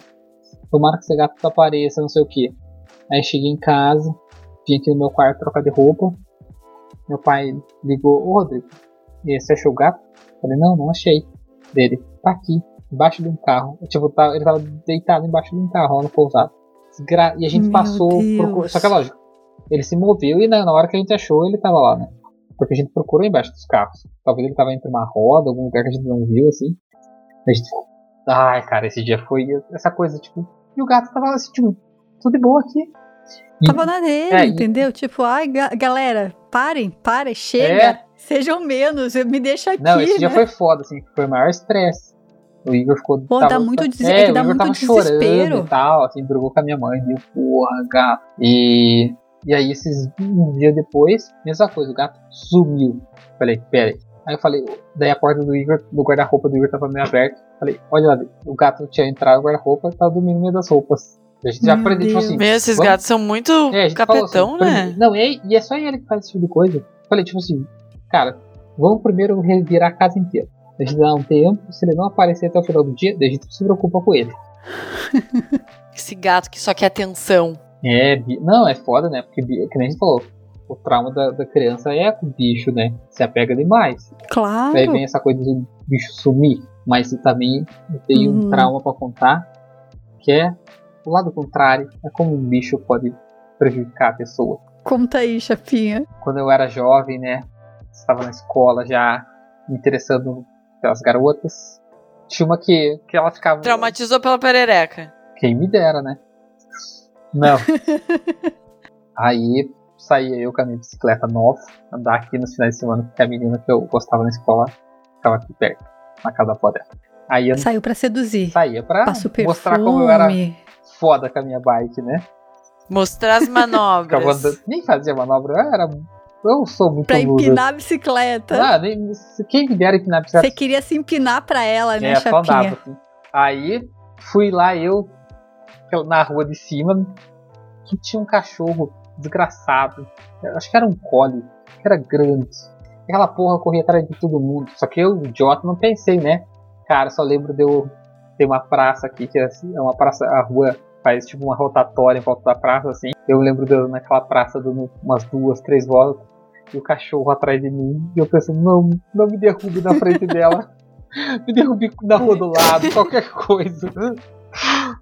Tomara que esse gato apareça, não sei o que. Aí cheguei em casa, vim aqui no meu quarto trocar de roupa. Meu pai ligou, ô Rodrigo, você achou o gato? Falei, não, não achei. Dele, tá aqui, embaixo de um carro. Tipo, tá- ele tava deitado embaixo de um carro lá no pousado. Desgra- E a gente Meu passou. Procurou- Só que é lógico, ele se moveu e na, na hora que a gente achou, ele tava lá, né? Porque a gente procurou embaixo dos carros. Talvez ele tava entre uma roda, algum lugar que a gente não viu, assim. A gente ficou. Ai, cara, esse dia foi essa coisa, tipo. E o gato tava assim, tipo, tudo de boa aqui. E- Tava na dele, É, e- entendeu? Tipo, ai, ga- galera, parem, parem, chega. É. Sejam menos, me deixa aqui. Não, esse dia né? foi foda, assim, foi o maior estresse. O Igor ficou. Pô, dá muito des- é é, que dá muito tava desespero. e tal, assim, brigou com a minha mãe, viu? Porra, gato. E. E aí, esses um dia depois, mesma coisa, o gato sumiu. Falei, pera aí. Aí eu falei, daí a porta do Igor, do guarda-roupa do Igor tava meio aberta. Falei, olha lá, o gato tinha entrado no guarda-roupa e tava dormindo no meio das roupas. A gente já Meu aprendeu, tipo assim. Meu, esses vamos- gatos são muito é, a gente falou capetão, assim, né? Não, e, e é só ele que faz esse tipo de coisa. Falei, tipo assim, cara, vamos primeiro revirar a casa inteira. A gente dá um tempo, se ele não aparecer até o final do dia, daí a gente se preocupa com ele. [LAUGHS] Esse gato que só quer atenção. É, não, é foda, né? Porque, que nem a gente falou, o trauma da, da criança é com o bicho, né? Se apega demais. Claro. Daí vem essa coisa do bicho sumir. Mas também eu tenho um Uhum. trauma pra contar, que é o lado contrário. É como um bicho pode prejudicar a pessoa. Conta aí, chapinha. quando eu era jovem, né? Estava na escola já me interessando pelas garotas. Tinha uma que, que ela ficava. Traumatizou pela perereca. Quem me dera, né? Não. [LAUGHS] Aí saía eu com a minha bicicleta nova, andar aqui nos finais de semana, porque a menina que eu gostava na escola ficava aqui perto, na casa da avó dela. Aí eu Saiu pra seduzir. saía pra mostrar como eu era foda com a minha bike, né? Mostrar as [LAUGHS] manobras. andando, nem fazia manobra, eu era. Eu sou muito Pra empinar a bicicleta. Ah, nem, quem me dera empinar a bicicleta Você queria se empinar pra ela, né, É, só andava, chapinha? assim. Aí fui lá eu- na rua de cima que tinha um cachorro desgraçado. Acho que era um collie, que era grande. Aquela porra corria atrás de todo mundo. Só que eu, idiota, não pensei, né? Cara, só lembro de eu ter uma praça aqui, que é assim, é uma praça, a rua faz tipo uma rotatória em volta da praça, assim. Eu lembro de eu naquela praça dando umas duas, três voltas. E o cachorro atrás de mim. E eu pensando, não, não me derrube na frente dela. [LAUGHS] Me derrube na rua do lado, qualquer coisa.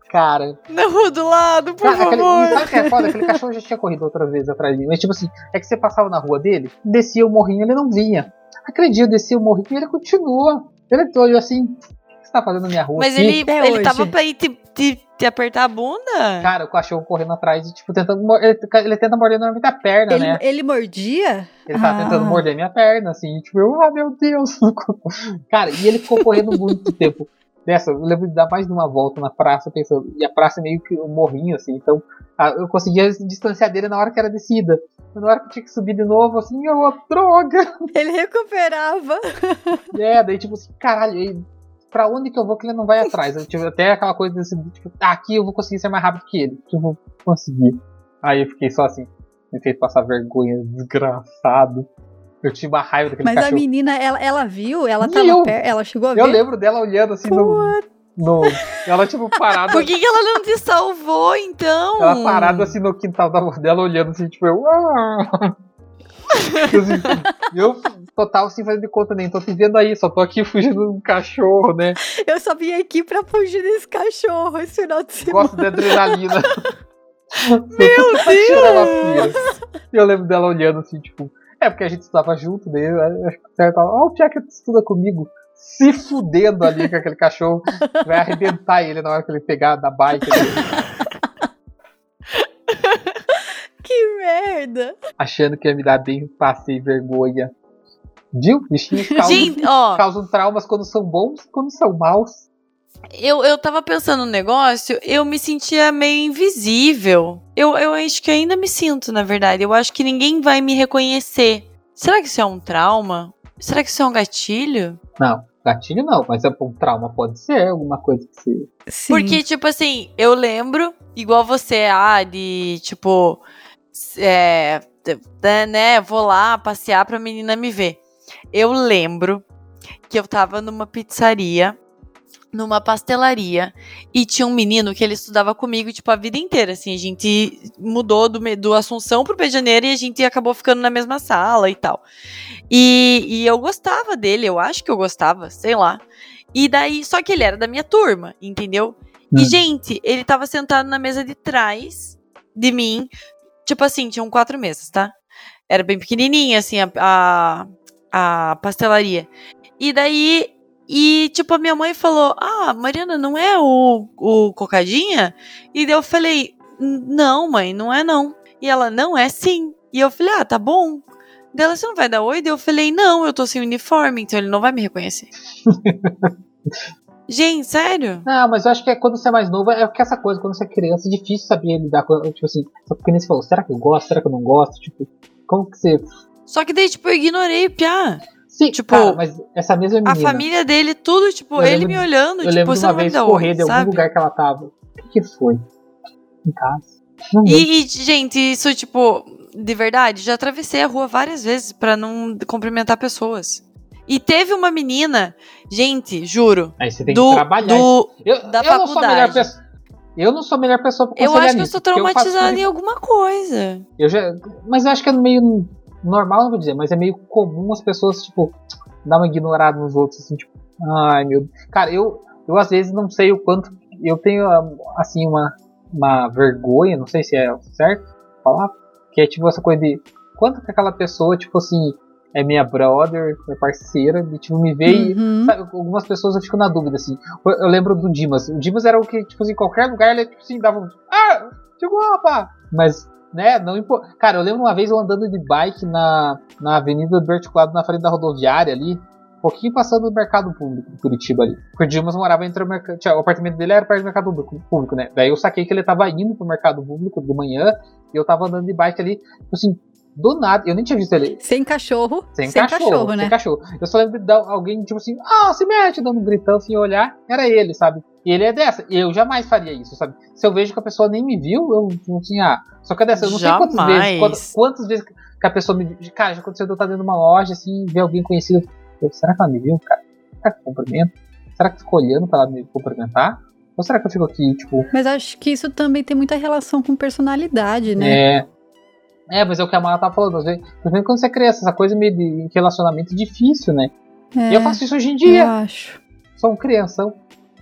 Cara, Na rua do lado, por Cara, aquele, favor. sabe o que é foda? Aquele cachorro já tinha corrido outras vezes atrás de mim. Mas, tipo assim, é que você passava na rua dele, descia o morrinho, ele não vinha. Acredito, descia o morrinho e ele continua. Ele olhou assim, o que você tá fazendo na minha rua? Mas aqui?" ele, Até ele hoje. tava pra ir te, te, te apertar a bunda? Cara, o cachorro correndo atrás e, tipo, tentando. Ele, ele tenta morder normalmente a perna, Ele, né? ele mordia? Ele tá Ah. tentando morder minha perna, assim, tipo, eu, ah, meu Deus. [LAUGHS] Cara, e ele ficou correndo muito tempo. Dessa, eu lembro de dar mais de uma volta na praça, pensando, e a praça é meio que um morrinho, assim, então Ah, Eu conseguia distanciar dele na hora que era descida. Na hora que tinha que subir de novo, assim, eu, droga! [LAUGHS] Ele recuperava. É, daí tipo assim, caralho, e pra onde que eu vou que ele não vai atrás? Eu tive até aquela coisa desse, tipo, ah, aqui eu vou conseguir ser mais rápido que ele. Eu vou conseguir. Aí eu fiquei só assim, me fez passar vergonha, desgraçado. Eu tive uma raiva daquele Mas a cachorro. menina, ela, ela viu, ela E tava eu? perto, ela chegou a ver. Eu lembro dela olhando assim no, no. Ela, tipo, parada. Por que, que ela não te salvou, então? Ela parada assim no quintal da avó dela, olhando assim, tipo, eu. "Ah." [LAUGHS] Assim, eu, total, sem fazer de conta nem, tô te vendo aí, só tô aqui fugindo de um cachorro, né? Eu só vim aqui pra fugir desse cachorro esse final de semana. Gosto de adrenalina. [LAUGHS] Meu Deus! Eu lembro dela olhando assim, tipo, é porque a gente estudava junto, né? Acho que tava, ó, o Jack estuda comigo. Se fudendo ali com aquele cachorro, vai arrebentar ele na hora que ele pegar da bike. [LAUGHS] Que merda. achando que ia me dar bem, passei vergonha. Viu? Bichinhos causam, Gente, causam traumas quando são bons e quando são maus. Eu, eu tava pensando no negócio, eu me sentia meio invisível. Eu, eu acho que ainda me sinto, na verdade. Eu acho que ninguém vai me reconhecer. Será que isso é um trauma? Será que isso é um gatilho? Não, gatilho não, mas é um trauma pode ser alguma coisa que você. Sim. Porque, tipo assim, eu lembro, igual você, ah, de, tipo, é, né, vou lá passear pra menina me ver. Eu lembro que eu tava numa pizzaria, numa pastelaria, e tinha um menino que ele estudava comigo, tipo, a vida inteira, assim, a gente mudou do, do Assunção pro Rio de Janeiro e a gente acabou ficando na mesma sala e tal. E, e eu gostava dele, eu acho que eu gostava, sei lá. E daí, só que ele era da minha turma, entendeu? E, Hum. gente, ele tava sentado na mesa de trás de mim. Tipo assim, tinham quatro mesas, tá? Era bem pequenininha, assim, a, a, a pastelaria. E daí, e tipo, a minha mãe falou: Ah, Mariana, não é o, o Cocadinha? E daí eu falei: "N- Não, mãe, não é não. E ela: Não, é sim. E eu falei: Ah, tá bom. Daí ela: Você não vai dar oi? Daí eu falei: Não, eu tô sem uniforme, então ele não vai me reconhecer. [LAUGHS] Gente, sério? Não, mas eu acho que é quando você é mais novo, é que essa coisa, quando você é criança, é difícil saber lidar com. Tipo assim, só porque nem você falou, será que eu gosto? Será que eu não gosto? Tipo, como que você. Só que daí, tipo, eu ignorei o Piá. Sim, Tipo, cara, mas essa mesma A menina. família dele, tudo, tipo, Eu ele me de- olhando, eu tipo, lembro você uma não vai vez dar correr de algum lugar que ela tava. O que, foi? Em casa. E, e, gente, isso, tipo, de verdade, já atravessei a rua várias vezes pra não cumprimentar pessoas. E teve uma menina, gente, juro, Aí você tem do, que trabalhar. do eu, da eu não sou a melhor faculdade. pessoa. Eu não sou a melhor pessoa pra eu acho que eu nisso, porque faço traumatizada tudo- em alguma coisa. Eu já, mas eu acho que é meio normal, não vou dizer, mas é meio comum as pessoas, tipo, dar uma ignorada nos outros, assim, tipo, ai meu Deus. Cara, eu, eu às vezes não sei o quanto. Eu tenho, assim, uma, uma vergonha, não sei se é certo falar, que é tipo essa coisa de quanto que aquela pessoa, tipo assim, é minha brother, minha parceira, de tipo, me e. Uhum. Sabe, algumas pessoas eu fico na dúvida, assim. Eu, eu lembro do Dimas. O Dimas era o que, tipo assim, em qualquer lugar ele, tipo assim, dava um. Ah! Chegou, rapaz! Mas, né, não importa. Cara, eu lembro uma vez eu andando de bike na, na Avenida do Articulado, na frente da rodoviária ali, um pouquinho passando do mercado público de Curitiba ali. Porque o Dimas morava entre o mercado. O apartamento dele era perto do mercado público- né? Daí eu saquei que ele tava indo pro mercado público de manhã e eu tava andando de bike ali, tipo assim, do nada, eu nem tinha visto ele. Sem cachorro. Sem, cachorro, né? Sem cachorro. Eu só lembro de dar alguém, tipo assim, ah, se mete, dando um gritão assim, olhar, era ele, sabe? E ele é dessa. Eu jamais faria isso, sabe? Se eu vejo que a pessoa nem me viu, eu não tinha. Ah, só que é dessa, eu não sei quantas Jamais. vezes. Quantas, quantas vezes que a pessoa me viu. Cara, já aconteceu de eu estar dentro de uma loja, assim, ver alguém conhecido. Eu, será que ela me viu, cara? Será que eu cumprimento? Será que eu fico olhando pra ela me cumprimentar? Ou será que eu fico aqui, tipo, Mas acho que isso também tem muita relação com personalidade, né? é. É, mas é o que a Mara tá falando, às vezes, principalmente quando você é criança, essa coisa meio de relacionamento difícil, né? É, E eu faço isso hoje em eu dia. acho. Sou um crianção.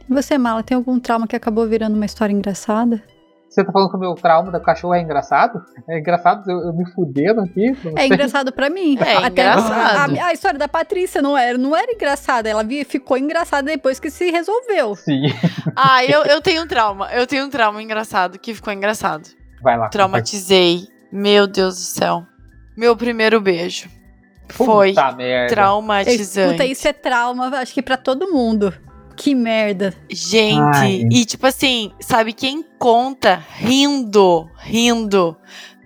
E você, Mala, tem algum trauma que acabou virando uma história engraçada? Você tá falando que o meu trauma do cachorro é engraçado? É engraçado eu, eu me fudendo aqui? É engraçado pra mim. É Até engraçado. A, a história da Patrícia não era, não era engraçada. Ela vi- ficou engraçada depois que se resolveu. Sim. Ah, eu, eu tenho um trauma. Eu tenho um trauma engraçado que ficou engraçado. Vai lá. Traumatizei. Meu Deus do céu. Meu primeiro beijo. Puta Foi merda. traumatizante. Escuta, isso é trauma, acho que pra todo mundo. Que merda. Gente, Ai. e tipo assim, sabe quem conta rindo, rindo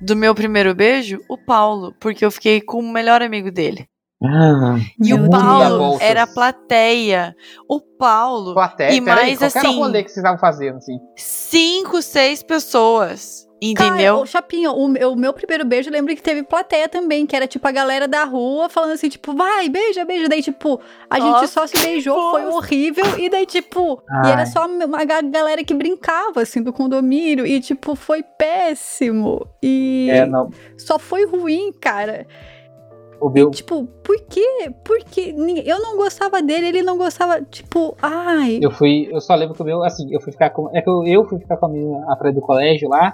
do meu primeiro beijo? O Paulo, porque eu fiquei com o melhor amigo dele. Ah, E o Paulo era a plateia. O Paulo, plateia, E mais qual que era o assim- rolê que vocês estavam fazendo, assim? cinco, seis pessoas. Cara, Entendeu? ô, Chapinho, o, meu- o meu primeiro beijo, eu lembro que teve plateia também, que era tipo a galera da rua falando assim, tipo, vai, beija, beija. Daí, tipo, a gente Nossa, só se beijou, foi horrível. E daí, tipo, e Ai. era só uma ga- galera que brincava, assim, do condomínio. E, tipo, foi péssimo. E É, não. só foi ruim, cara. O meu, Tipo, por quê? Porque eu não gostava dele, ele não gostava. Tipo, ai. eu fui, eu só lembro que o meu, assim, eu fui ficar com, é que eu, eu fui ficar com a menina atrás do colégio lá,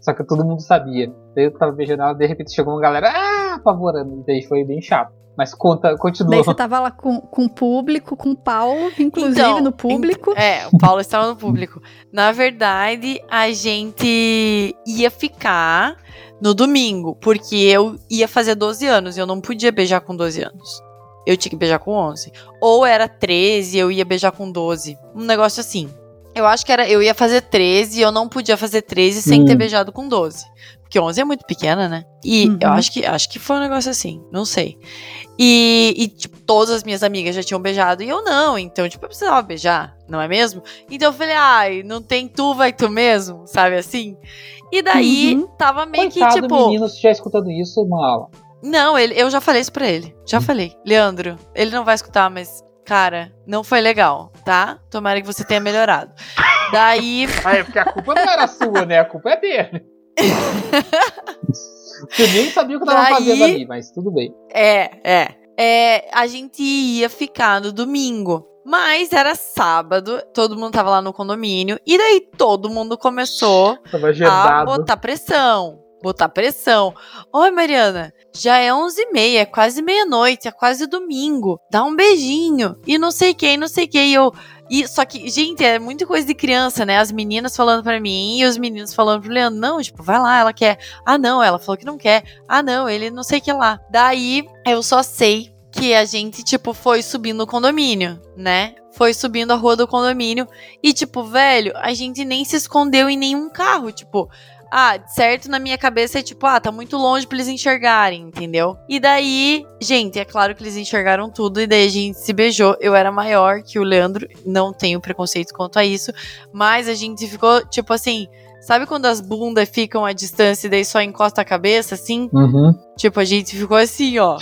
só que todo mundo sabia. Daí eu tava beijando ela, de repente chegou uma galera, ah, apavorando, daí foi bem chato. Mas conta, continua. Daí você tava lá com, com o público, com o Paulo, inclusive Então, no público. É, o Paulo estava no público. Na verdade, a gente ia ficar no domingo, porque eu ia fazer 12 anos e eu não podia beijar com 12 anos. Eu tinha que beijar com 11. Ou era 13 eu ia beijar com 12. Um negócio assim. Eu acho que era eu ia fazer 13 e eu não podia fazer 13 sem Hum. ter beijado com 12. Porque 11 é muito pequena, né? E Uhum. eu acho que, acho que foi um negócio assim, não sei. E, e, tipo, todas as minhas amigas já tinham beijado e eu não. Então, tipo, eu precisava beijar, não é mesmo? Então eu falei, ai, não tem tu, vai tu mesmo, sabe assim? E daí Uhum. tava meio Coitado que, tipo. menino, se já escutando isso, uma aula. Não, ele, eu já falei isso pra ele. Já falei. Leandro, ele não vai escutar, mas, cara, não foi legal, tá? Tomara que você tenha melhorado. Daí. [LAUGHS] Ah, é porque a culpa não era sua, né? A culpa é dele. [LAUGHS] Você nem sabia o que eu tava Daí- fazendo ali, mas tudo bem. É, é. É, a gente ia ficar no domingo. Mas era sábado, todo mundo tava lá no condomínio. E daí todo mundo começou a botar pressão. Botar pressão. Oi, Mariana, já é 11h30, é quase meia-noite, é quase domingo. Dá um beijinho. E não sei quem, não sei quem. Eu. E, só que, gente, é muita coisa de criança, né? As meninas falando pra mim e os meninos falando pro Leandro. Não, tipo, vai lá, ela quer. Ah, não, ela falou que não quer. Ah, não, ele não sei o que lá. Daí, eu só sei que a gente, tipo, foi subindo o condomínio, né? Foi subindo a rua do condomínio. E, tipo, velho, a gente nem se escondeu em nenhum carro. Tipo, ah, certo na minha cabeça é tipo, ah, tá muito longe pra eles enxergarem, entendeu? E daí, gente, é claro que eles enxergaram tudo e daí a gente se beijou. Eu era maior que o Leandro, não tenho preconceito quanto a isso, mas a gente ficou, tipo assim, sabe quando as bundas ficam à distância e daí só encosta a cabeça, assim? Uhum. Tipo, a gente ficou assim, ó.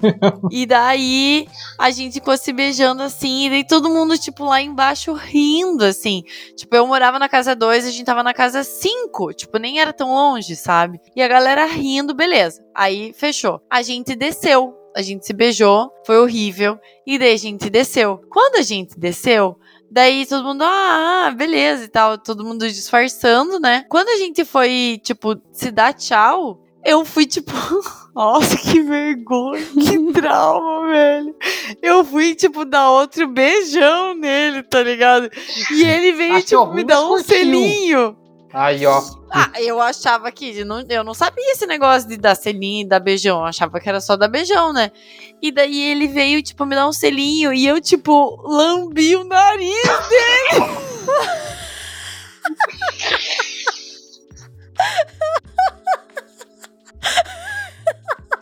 [LAUGHS] e daí a gente ficou se beijando assim, e daí todo mundo, tipo, lá embaixo rindo, assim. Tipo, eu morava na casa 2, a gente tava na casa 5. Tipo, nem era tão longe, sabe? E a galera rindo, beleza. Aí fechou. A gente desceu. A gente se beijou, foi horrível. E daí a gente desceu. Quando a gente desceu, Daí todo mundo, ah, beleza e tal, todo mundo disfarçando, né? Quando a gente foi, tipo, se dar tchau, eu fui, tipo, [LAUGHS] nossa, que vergonha, que [LAUGHS] trauma, velho. Eu fui, tipo, dar outro beijão nele, tá ligado? E ele veio, Achou tipo, me dar um curtiu. selinho. Aí, ó. Ah, eu achava que. Não, eu não sabia esse negócio de dar selinho e dar beijão. Eu achava que era só dar beijão, né? E daí ele veio, tipo, me dar um selinho e eu, tipo, lambi o nariz dele.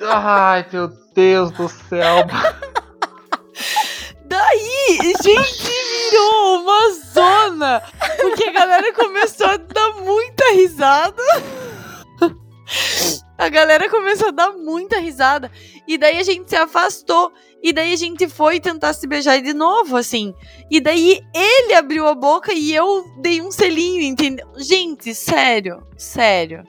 Ai, meu Deus do céu. Daí, gente, galera começou a dar muita risada. A galera começou a dar muita risada. E daí a gente se afastou. E daí a gente foi tentar se beijar de novo, assim. E daí ele abriu a boca e eu dei um selinho, entendeu? Gente, sério, sério.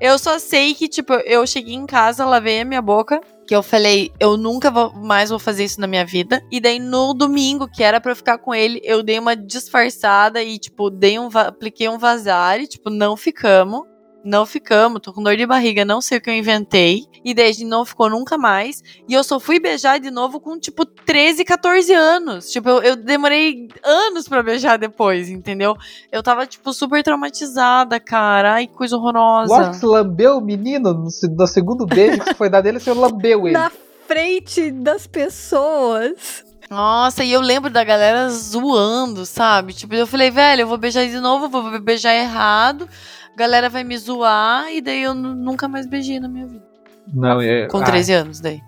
Eu só sei que, tipo, eu cheguei em casa, lavei a minha boca. Que eu falei, eu nunca vou, mais vou fazer isso na minha vida. E daí no domingo, que era pra eu ficar com ele, eu dei uma disfarçada e, tipo, dei um, apliquei um vazare, tipo, não ficamos. Não ficamos, tô com dor de barriga, não sei o que eu inventei. E gente não ficou nunca mais. E eu só fui beijar de novo com, tipo, 13, 14 anos. Tipo, eu, eu demorei anos pra beijar depois, entendeu? Eu tava, tipo, super traumatizada, cara. Ai, coisa horrorosa. Você lambeu o menino no, no segundo beijo que foi dar dele, você lambeu ele. Na frente das pessoas. Nossa, e eu lembro da galera zoando, sabe? Tipo, eu falei, velho, eu vou beijar de novo, vou beijar errado, a galera vai me zoar, e daí eu nu- nunca mais beijei na minha vida. Não, é. Com ah, 13 anos, daí.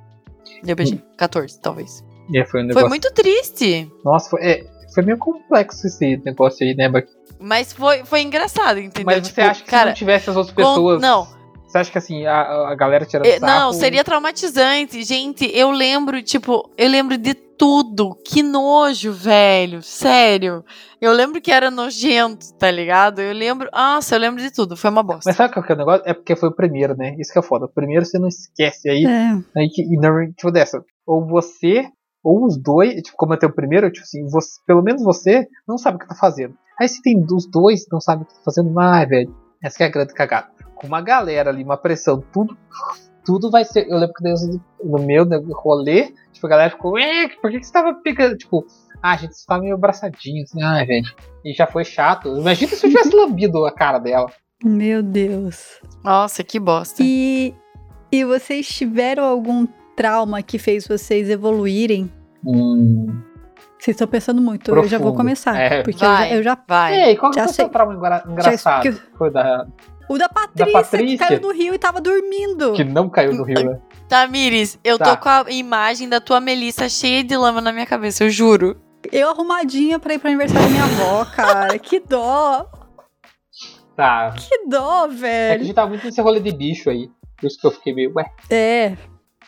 Eu beijei. 14, talvez. é, foi um negócio. Foi muito triste. Nossa, foi, é, foi meio complexo esse negócio aí, né? Mas Mas foi, foi engraçado, entendeu? mas você Tipo, acha que se cara, não tivesse as outras com- pessoas. não. Você acha que assim, a, a galera tirando É, sarro. Não, seria traumatizante. Gente, eu lembro, tipo, eu lembro de tudo. Que nojo, velho. Sério. Eu lembro que era nojento, tá ligado? Eu lembro. Nossa, eu lembro de tudo. Foi uma bosta. Mas sabe qual que é o negócio? É porque foi o primeiro, né? Isso que é foda. O primeiro você não esquece. Aí, É. aí que, e não, tipo dessa. Ou você, ou os dois, tipo, como é teu primeiro, tipo assim, você, pelo menos você não sabe o que tá fazendo. Aí se tem os dois que não sabem o que tá fazendo, ai, velho. Essa que é a grande cagada. Com uma galera ali, uma pressão, tudo. Tudo vai ser. Eu lembro que Deus, no meu né, rolê, tipo, a galera ficou, "Ué, por que, que você tava pegando? Tipo, ah, a gente tá meio abraçadinho, assim, ai, velho. E já foi chato. Imagina se eu tivesse [LAUGHS] lambido a cara dela. Meu Deus. Nossa, que bosta. E, e vocês tiveram algum trauma que fez vocês evoluírem? Hum. Vocês estão pensando muito, eu já vou Profundo. começar. É. Porque eu já, Vai. eu já. Vai. Ei, qual que foi o seu trauma engra- Já engraçado? que- Foi da. O da Patrícia, Patrícia? que caiu no rio e tava dormindo. Que não caiu no rio, né? [LAUGHS] Tamires, eu Tá. tô com a imagem da tua Melissa cheia de lama na minha cabeça, eu juro. Eu arrumadinha pra ir pro aniversário da minha avó, cara. que dó. Tá. Que dó, É que a velho. gente tá muito nesse rolê de bicho aí. Por isso que eu fiquei meio, ué. É.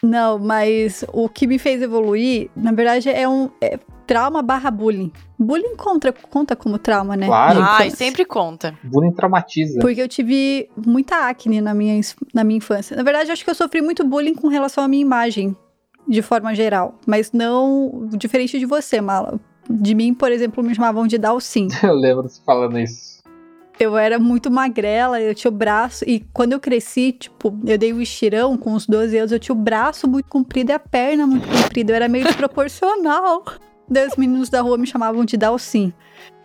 Não, mas o que me fez evoluir, na verdade, é um é trauma barra bullying. Bullying conta, conta como trauma, né? Claro. Infância. sempre conta. Bullying traumatiza. Porque eu tive muita acne na minha, na minha infância. Na verdade, acho que eu sofri muito bullying com relação à minha imagem, de forma geral. Mas não diferente de você, Mala. De mim, por exemplo, me chamavam de Dalcin. [LAUGHS] Eu lembro você falando isso. Eu era muito magrela, eu tinha o braço. E quando eu cresci, tipo, eu dei o estirão com uns 12 anos, eu tinha o braço muito comprido e a perna muito comprida. Eu era meio desproporcional. [LAUGHS] Daí os meninos da rua me chamavam de Dalcin.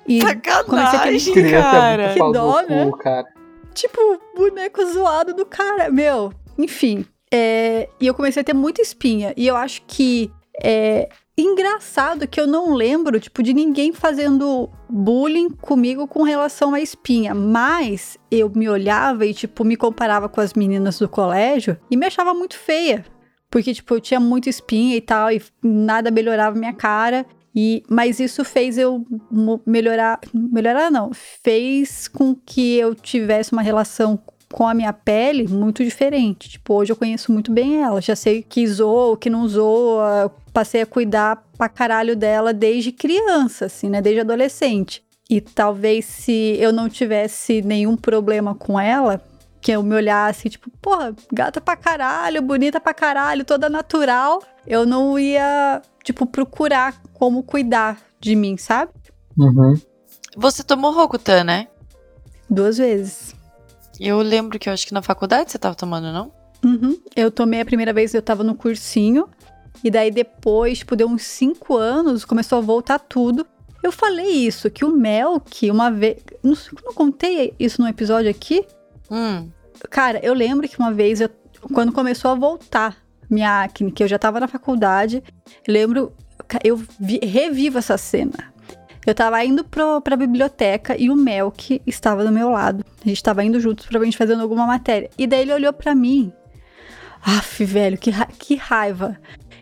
E, Comecei a ter Sacanagem, Criança é cara. muito Que dó, né? cu, cara. tipo, boneco zoado do cara. Meu, enfim. É, e eu comecei a ter muita espinha. E eu acho que é engraçado que eu não lembro, tipo, de ninguém fazendo bullying comigo com relação à espinha. Mas eu me olhava e, tipo, me comparava com as meninas do colégio e me achava muito feia. Porque, tipo, eu tinha muita espinha e tal, e nada melhorava minha cara. E, mas isso fez eu melhorar. Melhorar não. Fez com que eu tivesse uma relação com a minha pele muito diferente. Tipo, hoje eu conheço muito bem ela. Já sei que zoa, que não zoa. Passei a cuidar pra caralho dela desde criança, assim, né? Desde adolescente. E talvez se eu não tivesse nenhum problema com ela, que eu me olhasse, tipo, porra, gata pra caralho, bonita pra caralho, toda natural, eu não ia, tipo, procurar como cuidar de mim, sabe? Uhum. Você tomou Rokutan, né? Duas vezes. Eu lembro que eu acho que na faculdade você tava tomando, não? Uhum. Eu tomei a primeira vez, eu tava no cursinho. E daí depois, tipo, deu uns cinco anos, começou a voltar tudo. Eu falei isso, que o Melk, uma vez. Não, não contei isso no episódio aqui? Hum. Cara, eu lembro que uma vez, eu- quando começou a voltar minha acne, que eu já tava na faculdade, eu lembro, eu vi- revivo essa cena. Eu tava indo pro, pra biblioteca e o Melk estava do meu lado. A gente tava indo juntos, provavelmente fazendo alguma matéria. E daí ele olhou pra mim. Aff, velho, que, ra- que raiva.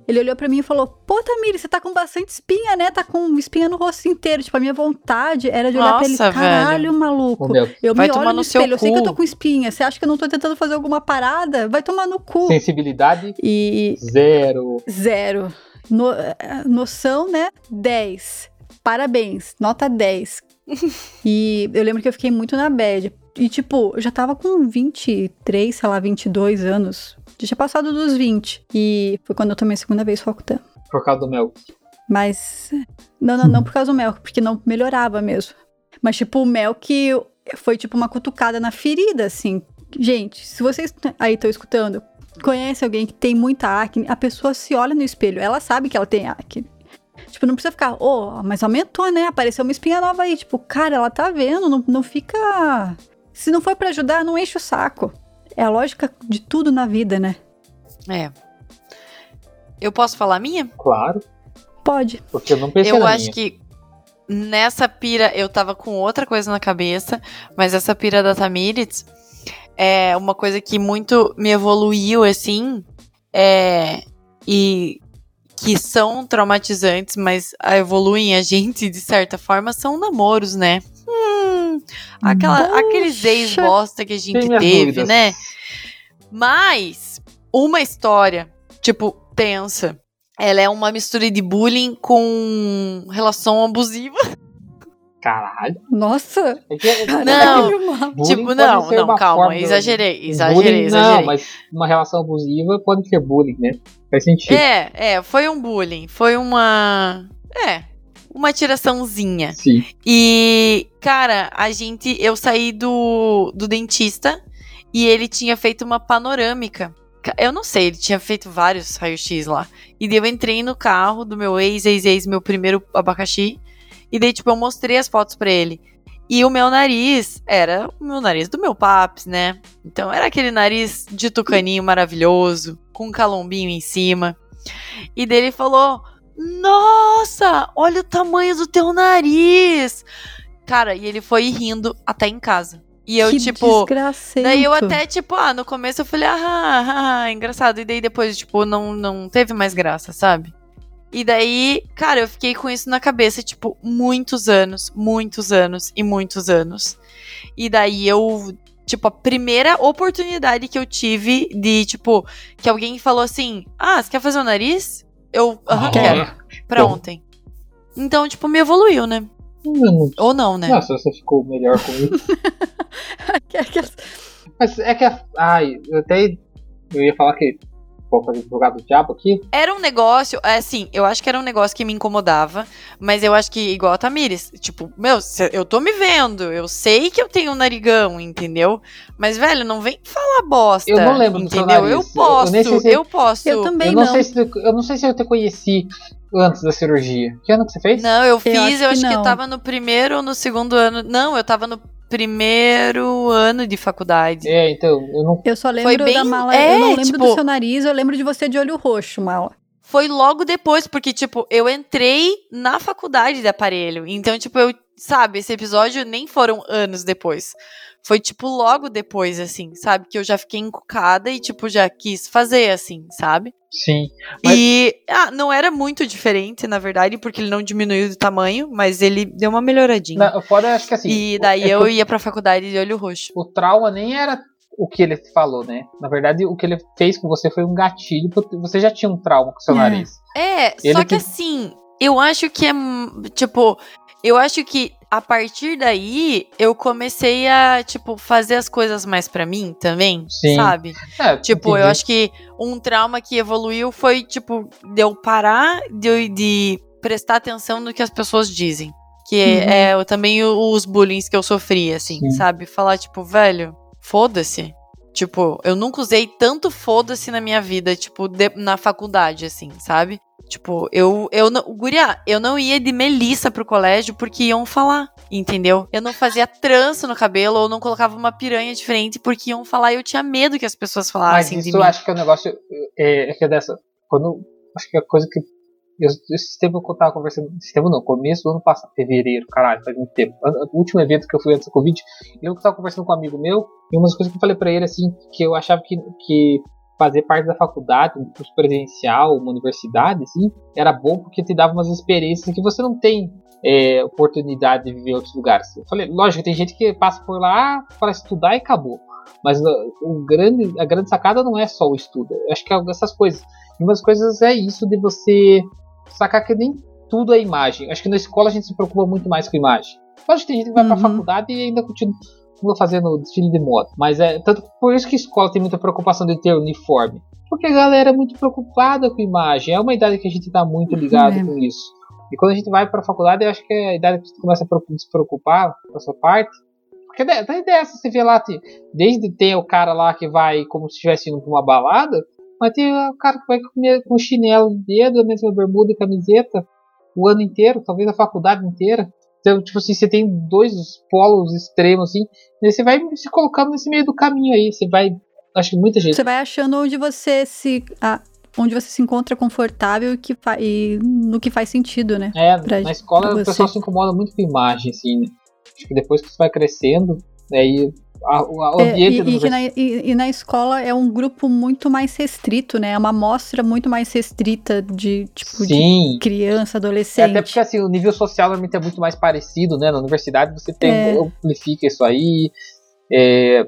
Ele olhou pra mim e falou: Pô, Tamiri, você tá com bastante espinha, né? Tá com espinha no rosto inteiro. Tipo, a minha vontade era de olhar pra ele: Nossa, caralho, maluco. O meu. Eu Vai me tomar olho no no seu espelho, eu sei que eu cu. tô com espinha. Você acha que eu não tô tentando fazer alguma parada? Vai tomar no cu. Sensibilidade E zero. zero. No- eh, noção, né? 10. Parabéns. Nota 10. [LAUGHS] e eu lembro que eu fiquei muito na bad. E, tipo, eu já tava com 23, sei lá, 22 anos. Já tinha passado dos 20. E foi quando eu tomei a segunda vez Rokutan. Por causa do meu. Mas. Não, não, não por causa do mel, porque não melhorava mesmo. Mas, tipo, o mel que foi tipo uma cutucada na ferida, assim. Gente, se vocês aí estão escutando, conhece alguém que tem muita acne, a pessoa se olha no espelho, ela sabe que ela tem acne. Tipo, não precisa ficar, ô, mas aumentou, né? Apareceu uma espinha nova aí. Tipo, cara, ela tá vendo, não, não fica. Se não for pra ajudar, não enche o saco. É a lógica de tudo na vida, né? É. Eu posso falar a minha? Claro. Pode. Porque eu não pensei Eu na acho minha. que nessa pira eu tava com outra coisa na cabeça, mas essa pira da Tamires é uma coisa que muito me evoluiu assim, é e que são traumatizantes, mas evoluem a gente de certa forma são namoros, né? Hum, aquela, Poxa. aqueles ex bosta que a gente teve, dúvidas. né? Mas uma história, tipo, tensa. Ela é uma mistura de bullying com relação abusiva. Caralho. Nossa! É que- mano. Bullying tipo, não, não, calma, forma- exagerei, exagerei, bullying, exagerei. Não, mas uma relação abusiva pode ser bullying, né? Faz sentido. É, é, foi um bullying, foi uma. É, uma tiraçãozinha. Sim. E, cara, a gente. Eu saí do, do dentista e ele tinha feito uma panorâmica. Ca- Eu não sei, ele tinha feito vários raio-x lá. E daí eu entrei no carro do meu ex, ex, ex, meu primeiro abacaxi. E daí, tipo, eu mostrei as fotos pra ele. E o meu nariz era o meu nariz do meu paps, né? Então era aquele nariz de tucaninho maravilhoso, com um calombinho em cima. E daí ele falou: Nossa, olha o tamanho do teu nariz! Cara, e ele foi rindo até em casa. E eu, que tipo. desgracento. Daí eu até, tipo, ah, no começo eu falei, ah, ah, ah, engraçado. E daí depois, tipo, não, não teve mais graça, sabe? E daí, cara, eu fiquei com isso na cabeça, tipo, muitos anos, muitos anos e muitos anos. E daí eu, tipo, a primeira oportunidade que eu tive de, tipo, que alguém falou assim: Ah, você quer fazer o nariz? Eu, Ah, quero. Pra Bom. ontem. Então, tipo, me evoluiu, né? Hum, Ou não, né? Nossa, você ficou melhor com isso. [LAUGHS] Mas é que. a- Ai, eu até. Eu ia falar que. Vou fazer advogado do diabo aqui. Era um negócio, é, assim, eu acho que era um negócio que me incomodava, mas eu acho que, igual a Tamires, tipo, meu, cê- eu tô me vendo, eu sei que eu tenho um narigão, entendeu? Mas, velho, não vem falar bosta. Eu não lembro do seu entendeu? Eu nariz. Eu- eu posso, eu, sei se- posso. Eu também eu não, não. sei se eu não sei se eu te conheci antes da cirurgia. Que ano que você fez? Não, eu fiz, acho eu que acho que eu não. tava no primeiro ou no segundo ano. Não, eu tava no primeiro ano de faculdade. É, então, eu não. Eu só lembro Foi bem- da mala. é, eu não lembro tipo- do seu nariz, eu lembro de você de olho roxo, mala. Foi logo depois, porque, tipo, eu entrei na faculdade de aparelho. Então, tipo, eu, sabe, esse episódio nem foram anos depois. Foi, tipo, logo depois, assim, sabe? Que eu já fiquei encucada e, tipo, já quis fazer, assim, sabe? Sim. Mas- E, ah, não era muito diferente, na verdade, porque ele não diminuiu de tamanho, mas ele deu uma melhoradinha. Na, foda, acho que assim. e daí é eu ia pra faculdade de olho roxo. O trauma nem era o que ele falou, né? Na verdade, o que ele fez com você foi um gatilho. porque Você já tinha um trauma com seu É. nariz. É, Ele só que assim, eu acho que é. Tipo, eu acho que a partir daí eu comecei a, tipo, fazer as coisas mais pra mim também, Sim. sabe? É, Tipo, entendi. eu acho que um trauma que evoluiu foi, tipo, de eu parar de, de prestar atenção no que as pessoas dizem. Que é- Uhum. é, o- também os bullying que eu sofri, assim, Sim. sabe? Falar, tipo, velho, foda-se. Tipo, eu nunca usei tanto foda-se na minha vida, tipo, de- na faculdade, assim, sabe? Tipo, eu, eu não. Guria, eu não ia de Melissa pro colégio porque iam falar, entendeu? Eu não fazia trança no cabelo ou não colocava uma piranha diferente porque iam falar e eu tinha medo que as pessoas Mas falassem de isso eu acho que é um negócio. É, é que é dessa. Quando. Acho que é a coisa que. Eu, esse tempo eu tava conversando. Esse tempo não, começo do ano passado, fevereiro, caralho, faz muito tempo. O último evento que eu fui antes da Covid, eu tava conversando com um amigo meu, e umas coisas que eu falei pra ele, assim, que eu achava que, que fazer parte da faculdade, um curso presencial, uma universidade, assim, era bom porque te dava umas experiências que você não tem é, oportunidade de viver em outros lugares. Eu falei, lógico, tem gente que passa por lá para estudar e acabou. Mas uh, o grande, a grande sacada não é só o estudo. Eu acho que é essas coisas. E umas coisas é isso de você sacar que nem tudo é imagem. Acho que na escola a gente se preocupa muito mais com imagem. Lógico que tem gente que vai Uhum. faculdade e ainda continua fazendo desfile de moda. Mas é tanto por isso que a escola tem muita preocupação de ter uniforme. Porque a galera é muito preocupada com imagem. É uma idade que a gente tá muito ligado É. com isso. E quando a gente vai pra faculdade, eu acho que é a idade que você começa a se preocupar com a sua parte. Porque da- daí dessa, você vê lá, desde tem o cara lá que vai como se estivesse indo pra uma balada, mas tem o cara que vai com, com chinelo de dedo, a mesma bermuda e camiseta o ano inteiro, talvez a faculdade inteira. Então, tipo assim, você tem dois polos extremos, assim, e você vai se colocando nesse meio do caminho aí. Você vai. Acho que muita gente. Você vai achando onde você se. ah, onde você se encontra confortável e, que e no que faz sentido, né? É, pra, na escola o pessoal se incomoda muito com imagem, assim, né? Acho que depois que você vai crescendo, aí a, o é, ambiente é, e, e, na, e, e, na escola é um grupo muito mais restrito, né? É uma amostra muito mais restrita de tipo Sim. de criança, adolescente. É, até porque assim, o nível social normalmente é muito mais parecido, né? Na universidade você tem é. amplifica isso aí. É,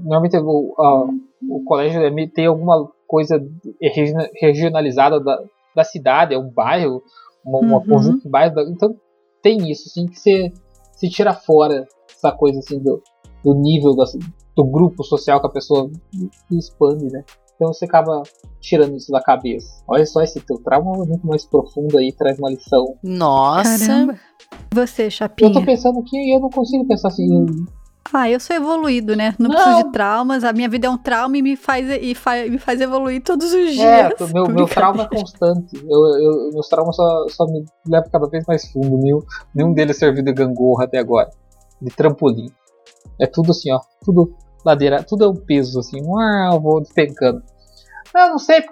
normalmente o, a, o colégio tem alguma coisa regionalizada da, da cidade, é um bairro, uma, uma uhum. conjunto de bairros. Então tem isso, assim, que você se tira fora essa coisa assim do, do nível do, do grupo social que a pessoa expande, né? Então você acaba tirando isso da cabeça. Olha só, esse teu trauma é muito mais profundo aí, traz uma lição. Nossa! Caramba. Você, Chapinha. Eu tô pensando aqui e eu não consigo pensar assim. Ah, eu sou evoluído, né? Não, não, preciso de traumas. A minha vida é um trauma e me faz, e fa me faz evoluir todos os é, dias. É, meu, [LAUGHS] meu trauma é constante. Eu, eu, meus traumas só, só me levam cada vez mais fundo. Nenhum, nenhum deles serviu de gangorra até agora. De trampolim. É tudo assim, ó. Tudo ladeira, tudo é um peso, assim. Uau, vou despencando. Não, não sei,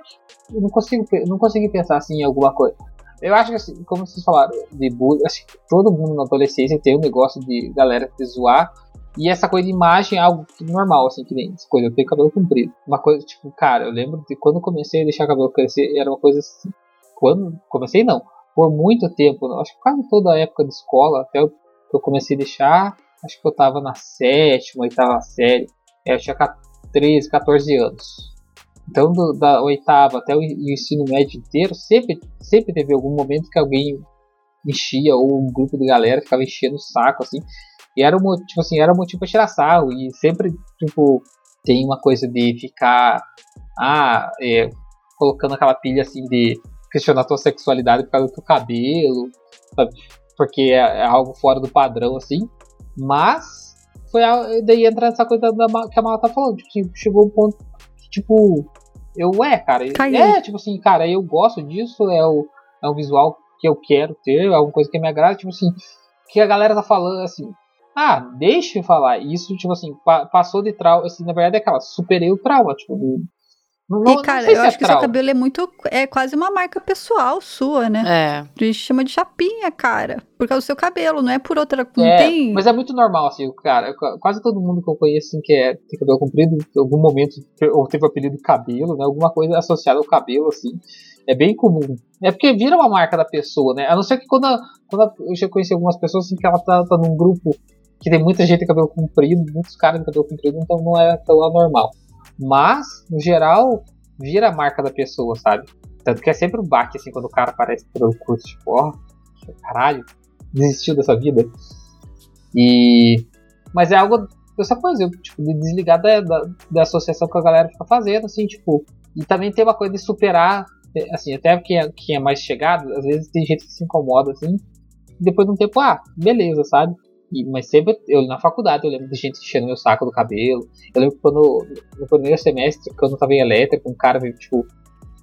eu não consigo, não consegui pensar assim em alguma coisa. Eu acho que, assim, como vocês falaram, de bullying, acho que todo mundo na adolescência tem um negócio de galera te zoar. E essa coisa de imagem é algo normal, assim, que nem essa coisa. Eu tenho cabelo comprido. Uma coisa, tipo, cara, eu lembro de quando eu comecei a deixar o cabelo crescer, era uma coisa assim. Quando comecei, não. Por muito tempo, acho que quase toda a época de escola, até eu, eu comecei a deixar, acho que eu tava na sétima, oitava série. É, eu tinha 13, 14 anos. Então, do, da oitava até o, ensino médio inteiro, sempre, sempre teve algum momento que alguém enchia, ou um grupo de galera ficava enchendo o saco, assim. E era um, tipo assim, era um motivo pra tirar sarro. E sempre, tipo, tem uma coisa de ficar. Ah, é, colocando aquela pilha assim de questionar tua sexualidade por causa do teu cabelo, sabe? Porque é, é algo fora do padrão, assim. Mas foi a, daí entra essa coisa da, que a Mala tá falando. Tipo, chegou um ponto que, tipo, eu, é, cara, Caiu. é, tipo assim, cara, eu gosto disso, é o, é um visual que eu quero ter, é alguma coisa que me agrada, tipo assim, que a galera tá falando assim, ah, deixa eu falar. Isso, tipo assim, pa passou de trauma, assim, na verdade é aquela, superei o trauma, tipo, não, e, cara, eu acho é que seu cabelo é muito. É quase uma marca pessoal sua, né? É. A gente chama de chapinha, cara. Por causa do seu cabelo, não é por outra. Não é, tem. Mas é muito normal, assim, cara. Quase todo mundo que eu conheço, assim, que é, tem cabelo comprido, em algum momento, ou teve o apelido de cabelo, né? Alguma coisa associada ao cabelo, assim. É bem comum. É porque vira uma marca da pessoa, né? A não ser que quando, quando eu já conheci algumas pessoas, assim, que ela tá, tá num grupo que tem muita gente de cabelo comprido, muitos caras de cabelo comprido, então não é tão anormal. Mas, no geral, vira a marca da pessoa, sabe? Tanto que é sempre um baque, assim, quando o cara aparece pelo curso, tipo, ó, oh, caralho, desistiu dessa vida. E. Mas é algo dessa coisa, tipo, de desligar da, da, da, associação que a galera fica fazendo, assim, tipo. E também tem uma coisa de superar, assim, até quem é, quem é mais chegado, às vezes tem gente que se incomoda, assim, depois de um tempo, ah, beleza, sabe? E, mas sempre, eu na faculdade, eu lembro de gente enchendo meu saco do cabelo. Eu lembro que quando, no primeiro semestre, quando eu tava em elétrica, um cara veio, tipo,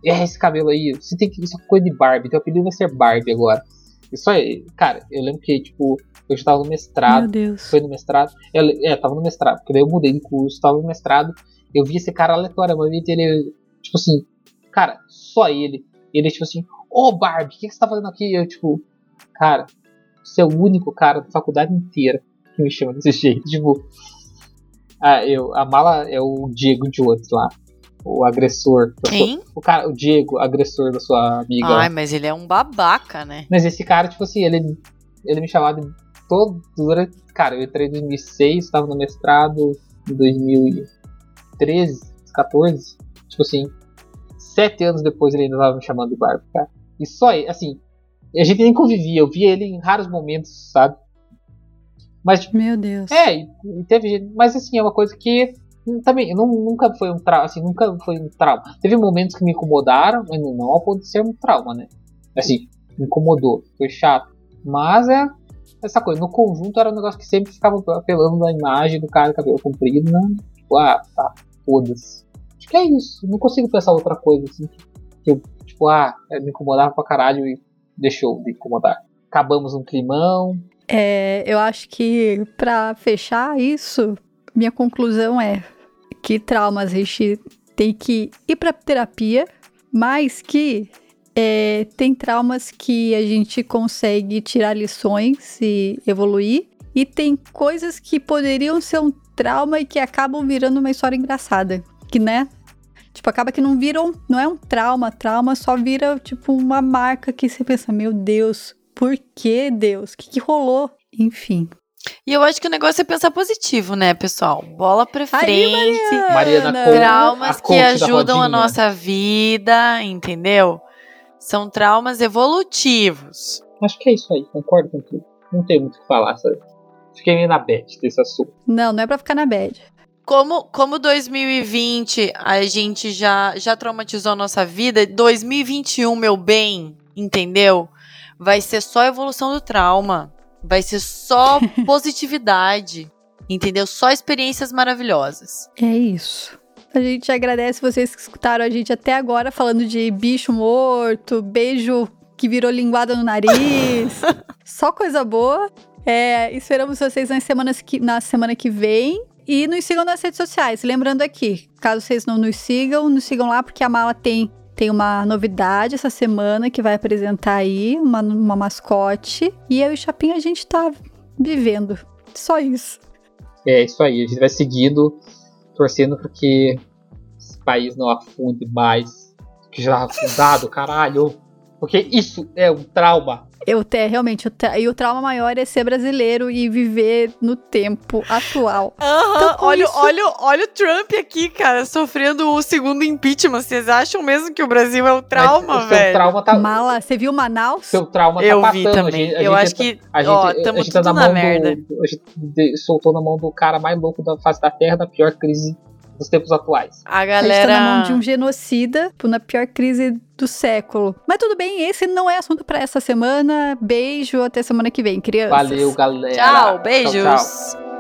é esse cabelo aí, você tem que, isso é coisa de Barbie, teu apelido vai ser Barbie agora. Isso aí, cara, eu lembro que, tipo, eu já tava no mestrado. Meu Deus. Foi no mestrado. Eu, é, tava no mestrado, porque daí eu mudei de curso, tava no mestrado. Eu vi esse cara aleatoriamente, ele, tipo assim, cara, só ele. Ele, tipo assim, ô oh, Barbie, o que, que você tá fazendo aqui? Eu, tipo, cara, você é o único cara da faculdade inteira que me chama desse [LAUGHS] jeito. Tipo, a, eu, a mala é o Diego de outros lá. O agressor. Quem? Sua, o, cara, o Diego, agressor da sua amiga. Ai, mas ele é um babaca, né? Mas esse cara, tipo assim, ele, ele me chamava de todo. Durante, cara, eu entrei em 2006, estava no mestrado em 2013, 14. Tipo assim, sete anos depois ele ainda estava me chamando de Barba, cara. E só, assim, a gente nem convivia, eu via ele em raros momentos, sabe? Mas, tipo, Meu Deus. É, e teve Mas assim, é uma coisa que também não, nunca foi um trauma, assim, nunca foi um trauma. Teve momentos que me incomodaram, mas não, não ao ponto de ser um trauma, né? Assim, me incomodou, foi chato. Mas é essa coisa, no conjunto era um negócio que sempre ficava apelando na imagem do cara de cabelo comprido, né? Tipo, ah, tá, foda-se. Acho que é isso. Não consigo pensar outra coisa, assim, que eu, tipo, ah, me incomodava pra caralho e deixou de incomodar. Acabamos um climão. É, eu acho que para fechar isso, minha conclusão é que traumas a gente tem que ir para terapia Mas que é, tem traumas que a gente consegue tirar lições e evoluir. E tem coisas que poderiam ser um trauma e que acabam virando uma história engraçada. Que, né? Tipo, acaba que não viram, não é um trauma, trauma só vira, tipo, uma marca que você pensa, meu Deus, por que Deus? O que, que rolou? Enfim. E eu acho que o negócio é pensar positivo, né, pessoal? Bola pra frente. Aí, Mariana, Mariana. Traumas a que ajudam a nossa vida, entendeu? São traumas evolutivos. Acho que é isso aí, concordo com tudo. Não tem muito o que falar, sabe? Fiquei meio na bad desse assunto. Não, não é pra ficar na bad. Como, como 2020 a gente já, já traumatizou a nossa vida, 2021, meu bem, entendeu? Vai ser só evolução do trauma. Vai ser só [LAUGHS] positividade. Entendeu? Só experiências maravilhosas. É isso. A gente agradece vocês que escutaram a gente até agora falando de bicho morto, beijo que virou linguada no nariz. [LAUGHS] Só coisa boa. É, esperamos vocês nas semanas que, na semana que vem. E nos sigam nas redes sociais. Lembrando aqui, caso vocês não nos sigam, nos sigam lá, porque a Mala tem, tem uma novidade essa semana que vai apresentar aí, uma, uma mascote. E eu e o Chapinho a gente tá vivendo. Só isso. É isso aí, a gente vai seguindo, torcendo para que esse país não afunde mais que já afundado, caralho. Porque isso é um trauma. Eu te, realmente, o tra- e o trauma maior é ser brasileiro e viver no tempo atual. [LAUGHS] Então, com olha, isso- olha, olha o Trump aqui, cara, sofrendo o segundo impeachment. Vocês acham mesmo que o Brasil é o trauma, Mas o velho? Seu trauma tá, Mala, você viu Manaus? seu trauma Eu tá vi passando. também. A gente, a eu gente acho tá- que, a gente, ó, a tamo gente tá tudo na na mão merda. do. A gente soltou na mão do cara mais louco da face da Terra, da pior crise dos tempos atuais. A A galera... gente tá na mão de um genocida tipo, na pior crise do século. Mas tudo bem, esse não é assunto pra essa semana. Beijo, até semana que vem, crianças. Valeu, galera. Tchau, beijos. Tchau, tchau.